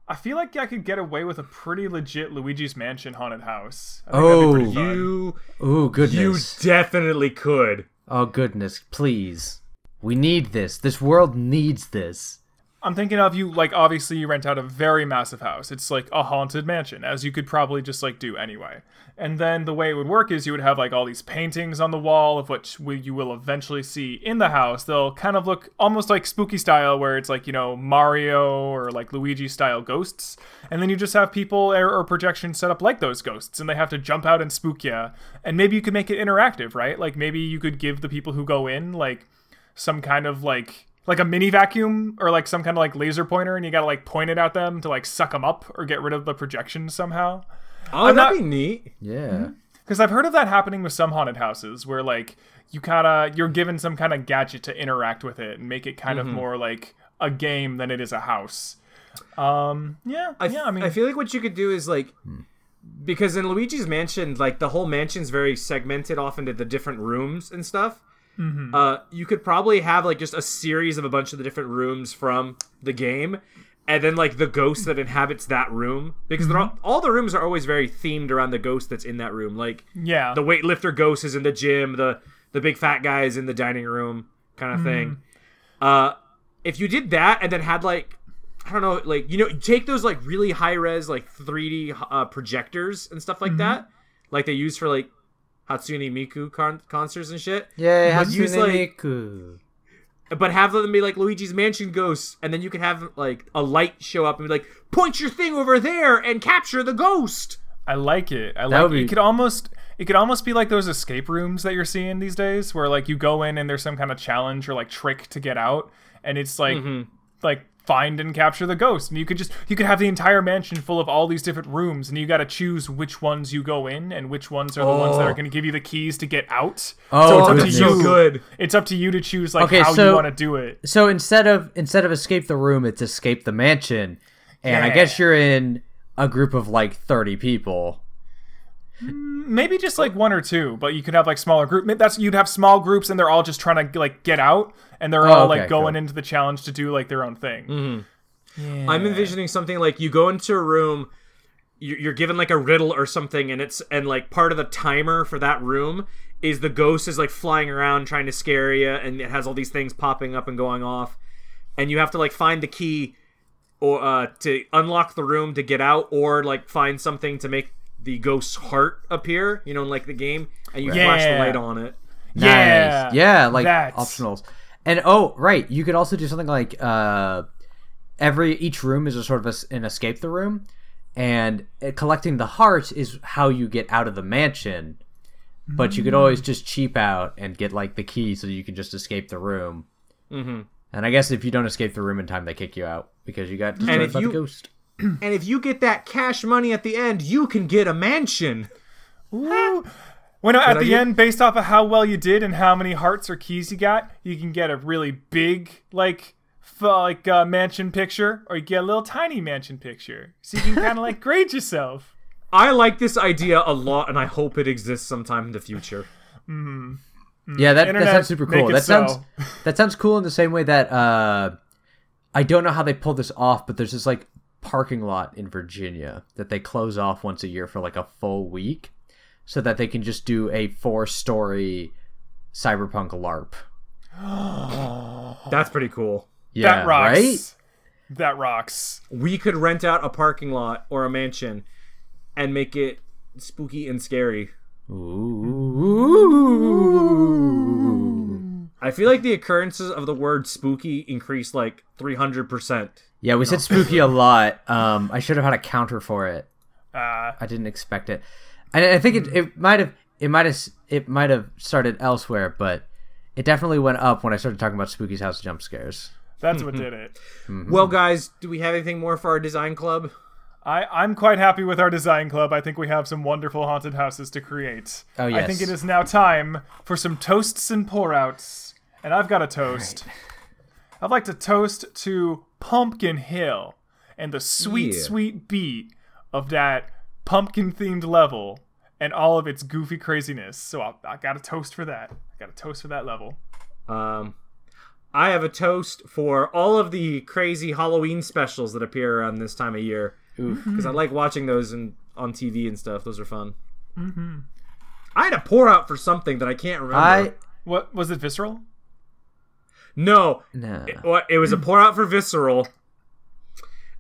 I feel like I could get away with a pretty legit Luigi's Mansion haunted house. I think that'd be pretty Oh, fun. You ooh you goodness. definitely could. Oh goodness, please. We need this. This world needs this. I'm thinking of you like obviously you rent out a very massive house. It's like a haunted mansion, as you could probably just like do anyway. And then the way it would work is you would have like all these paintings on the wall of which we, you will eventually see in the house. They'll kind of look almost like spooky style, where it's like you know Mario or like Luigi style ghosts. And then you just have people or, or projections set up like those ghosts, and they have to jump out and spook you. And maybe you could make it interactive, right? Like maybe you could give the people who go in like some kind of like like a mini vacuum or like some kind of like laser pointer and you gotta like point it at them to like suck them up or get rid of the projection somehow Oh, I'm that'd not- be neat. Yeah. because i've heard of that happening with some haunted houses where like you kind of you're given some kind of gadget to interact with it and make it kind Mm-hmm. of more like a game than it is a house um yeah I, yeah i mean I feel like what you could do is like because in Luigi's Mansion, like the whole mansion's very segmented off into the different rooms and stuff. Mm-hmm. Uh, you could probably have like just a series of a bunch of the different rooms from the game, and then like the ghost that inhabits that room because they're Mm-hmm. all, all the rooms are always very themed around the ghost that's in that room. Like yeah the weightlifter ghost is in the gym, the the big fat guy is in the dining room, kind of thing. Uh, if you did that and then had like I don't know, like you know, take those like really high res like 3D uh, projectors and stuff like that, like they use for like Hatsune Miku con- concerts and shit. Yeah, But use, Hatsune like- Miku. But have them be like Luigi's Mansion ghosts, and then you can have like a light show up and be like, point your thing over there and capture the ghost. I like it. I That like would it. be- It could almost it could almost be like those escape rooms that you're seeing these days where like you go in and there's some kind of challenge or like trick to get out and it's like Mm-hmm. like find and capture the ghost and you could just you could have the entire mansion full of all these different rooms and you got to choose which ones you go in and which ones are the ones that Oh. are going to give you the keys to get out. Oh, so it's up to you. So good. It's up to you to choose like Okay, how so- you want to do it. So instead of instead of escape the room, it's escape the mansion, and I guess you're in a group of like thirty people. Maybe just like one or two, but you could have like smaller group. That's you'd have small groups, and they're all just trying to like get out, and they're Oh, all okay, like going cool. into the challenge to do like their own thing. I'm envisioning something like you go into a room, you- you're given like a riddle or something, and it's and like part of the timer for that room is the ghost is like flying around trying to scare you, and it has all these things popping up and going off, and you have to like find the key or uh, to unlock the room to get out, or like find something to make the ghost's heart appear. You know, in like the game, and you flash the light on it. Yeah, Nice. Yeah, like that's- optionals. And oh, right, you could also do something like uh every each room is a sort of a s an escape the room and uh, collecting the heart is how you get out of the mansion. But you could always just cheap out and get like the key so you can just escape the room. Mm-hmm. And I guess if you don't escape the room in time, they kick you out because you got destroyed if by you- the ghost. (clears throat) And if you get that cash money at the end, you can get a mansion. Ooh. Well, no, at the idea? end, based off of how well you did and how many hearts or keys you got, you can get a really big like f- like uh, mansion picture, or you get a little tiny mansion picture, so you can (laughs) kind of like grade yourself. I like this idea a lot, and I hope it exists sometime in the future. Yeah, that, that sounds super cool. That sounds so. that sounds cool in the same way that uh I don't know how they pull this off, but there's this like parking lot in Virginia that they close off once a year for like a full week so that they can just do a four-story cyberpunk LARP. (gasps) That's pretty cool. Yeah, that rocks. right? That rocks. We could rent out a parking lot or a mansion and make it spooky and scary. Ooh. I feel like the occurrences of the word spooky increased like 300%. Yeah, we said spooky a lot. Um, I should have had a counter for it. Uh, I didn't expect it, and I think it, it might have it might have it might have started elsewhere, but it definitely went up when I started talking about Spooky's House jump scares. that's what did it. Well, guys, do we have anything more for our design club? I, I'm quite happy with our design club. I think we have some wonderful haunted houses to create. Oh, yes. I think it is now time for some toasts and pour outs. And I've got a toast. I'd like to toast to Pumpkin Hill and the sweet, Yeah. sweet beat of that pumpkin themed level and all of its goofy craziness. So I, I got a toast for that. I got a toast for that level. Um, I have a toast for all of the crazy Halloween specials that appear around this time of year. Because I like watching those in, on TV and stuff. Those are fun. Mm-hmm. I had a pour out for something that I can't remember. I What was it? Visceral? No, no. it, it was a pour out for Visceral.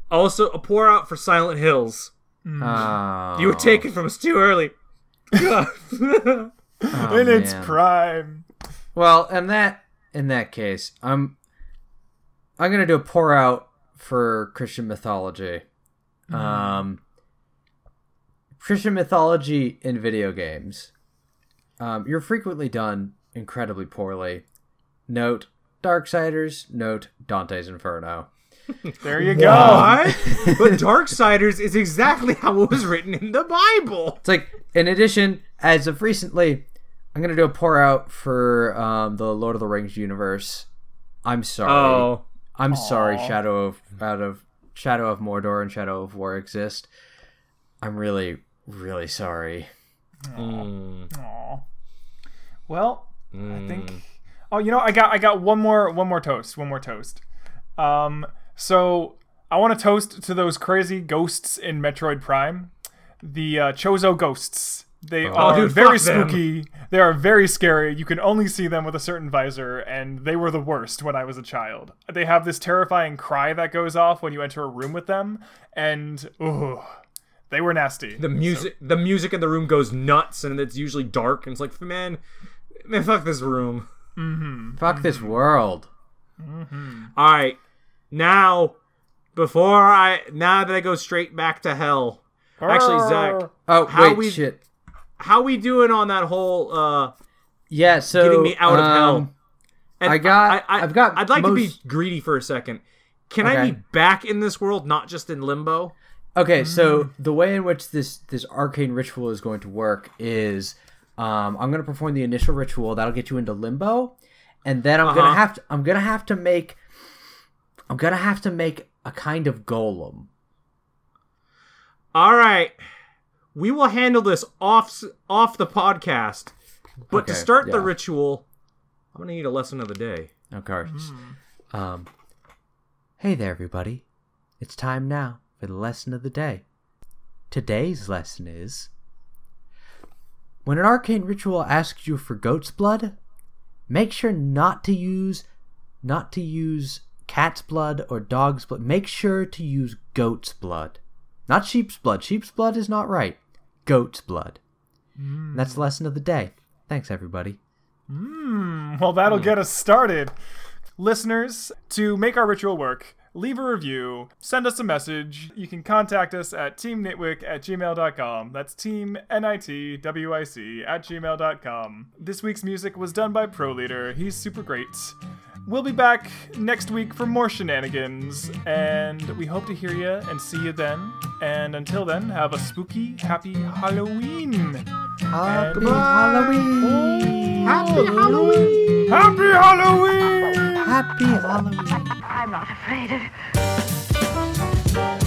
Also, a pour out for Silent Hills. Oh, You were taken from us too early. (laughs) (laughs) oh, in its man. prime. Well, in that in that case, I'm I'm gonna do a pour out for Christian mythology. Um, Christian mythology in video games. Um, you're frequently done incredibly poorly. Note Darksiders. Note Dante's Inferno. (laughs) There you go. What? but Darksiders is exactly how it was written in the Bible. It's like, in addition, as of recently, I'm gonna do a pour out for um, the Lord of the Rings universe. I'm sorry. Oh, I'm sorry, Shadow of out of Shadow of Mordor and Shadow of War exist. I'm really, really sorry. Aw. Well, I think. Oh, you know, I got I got one more one more toast. One more toast. Um, so I want to toast to those crazy ghosts in Metroid Prime, the uh, Chozo ghosts. They are dude, very fuck them. spooky. They are very scary. You can only see them with a certain visor, and they were the worst when I was a child. They have this terrifying cry that goes off when you enter a room with them, and ooh, they were nasty. the music the music in the room goes nuts and it's usually dark and it's like man man fuck this room Fuck this world. all right. Now before i now that i go straight back to hell actually zach Oh How wait, we- shit. how we doing on that whole uh Yeah, so getting me out of um, hell? And I got- I, I've got i'd like to be greedy for a second. Can i be back in this world not just in limbo? Okay, so the way in which this this arcane ritual is going to work is um, I'm going to perform the initial ritual that'll get you into limbo, and then I'm Uh-huh. gonna have to I'm gonna have to make I'm gonna have to make a kind of golem. all right We will handle this off off the podcast. But to Okay, start the ritual, I'm gonna need a lesson of the day. Of course. Um, hey there, everybody. It's time now for the lesson of the day. Today's lesson is when an arcane ritual asks you for goat's blood, make sure not to use not to use cat's blood or dog's blood. Make sure to use goat's blood. Not sheep's blood. Sheep's blood is not right. Goat's blood. And That's the lesson of the day. Thanks, everybody. Hmm, well, that'll get us started. Listeners, to make our ritual work, leave a review, send us a message. You can contact us at teamnitwick at gmail.com. That's team N-I-T-W-I-C at gmail.com. This week's music was done by Pro Leader. He's super great. We'll be back next week for more shenanigans, and we hope to hear you and see you then. And until then, have a spooky, happy Halloween! Happy. Halloween! Happy Halloween! Happy Halloween! Happy Halloween! I'm not afraid of.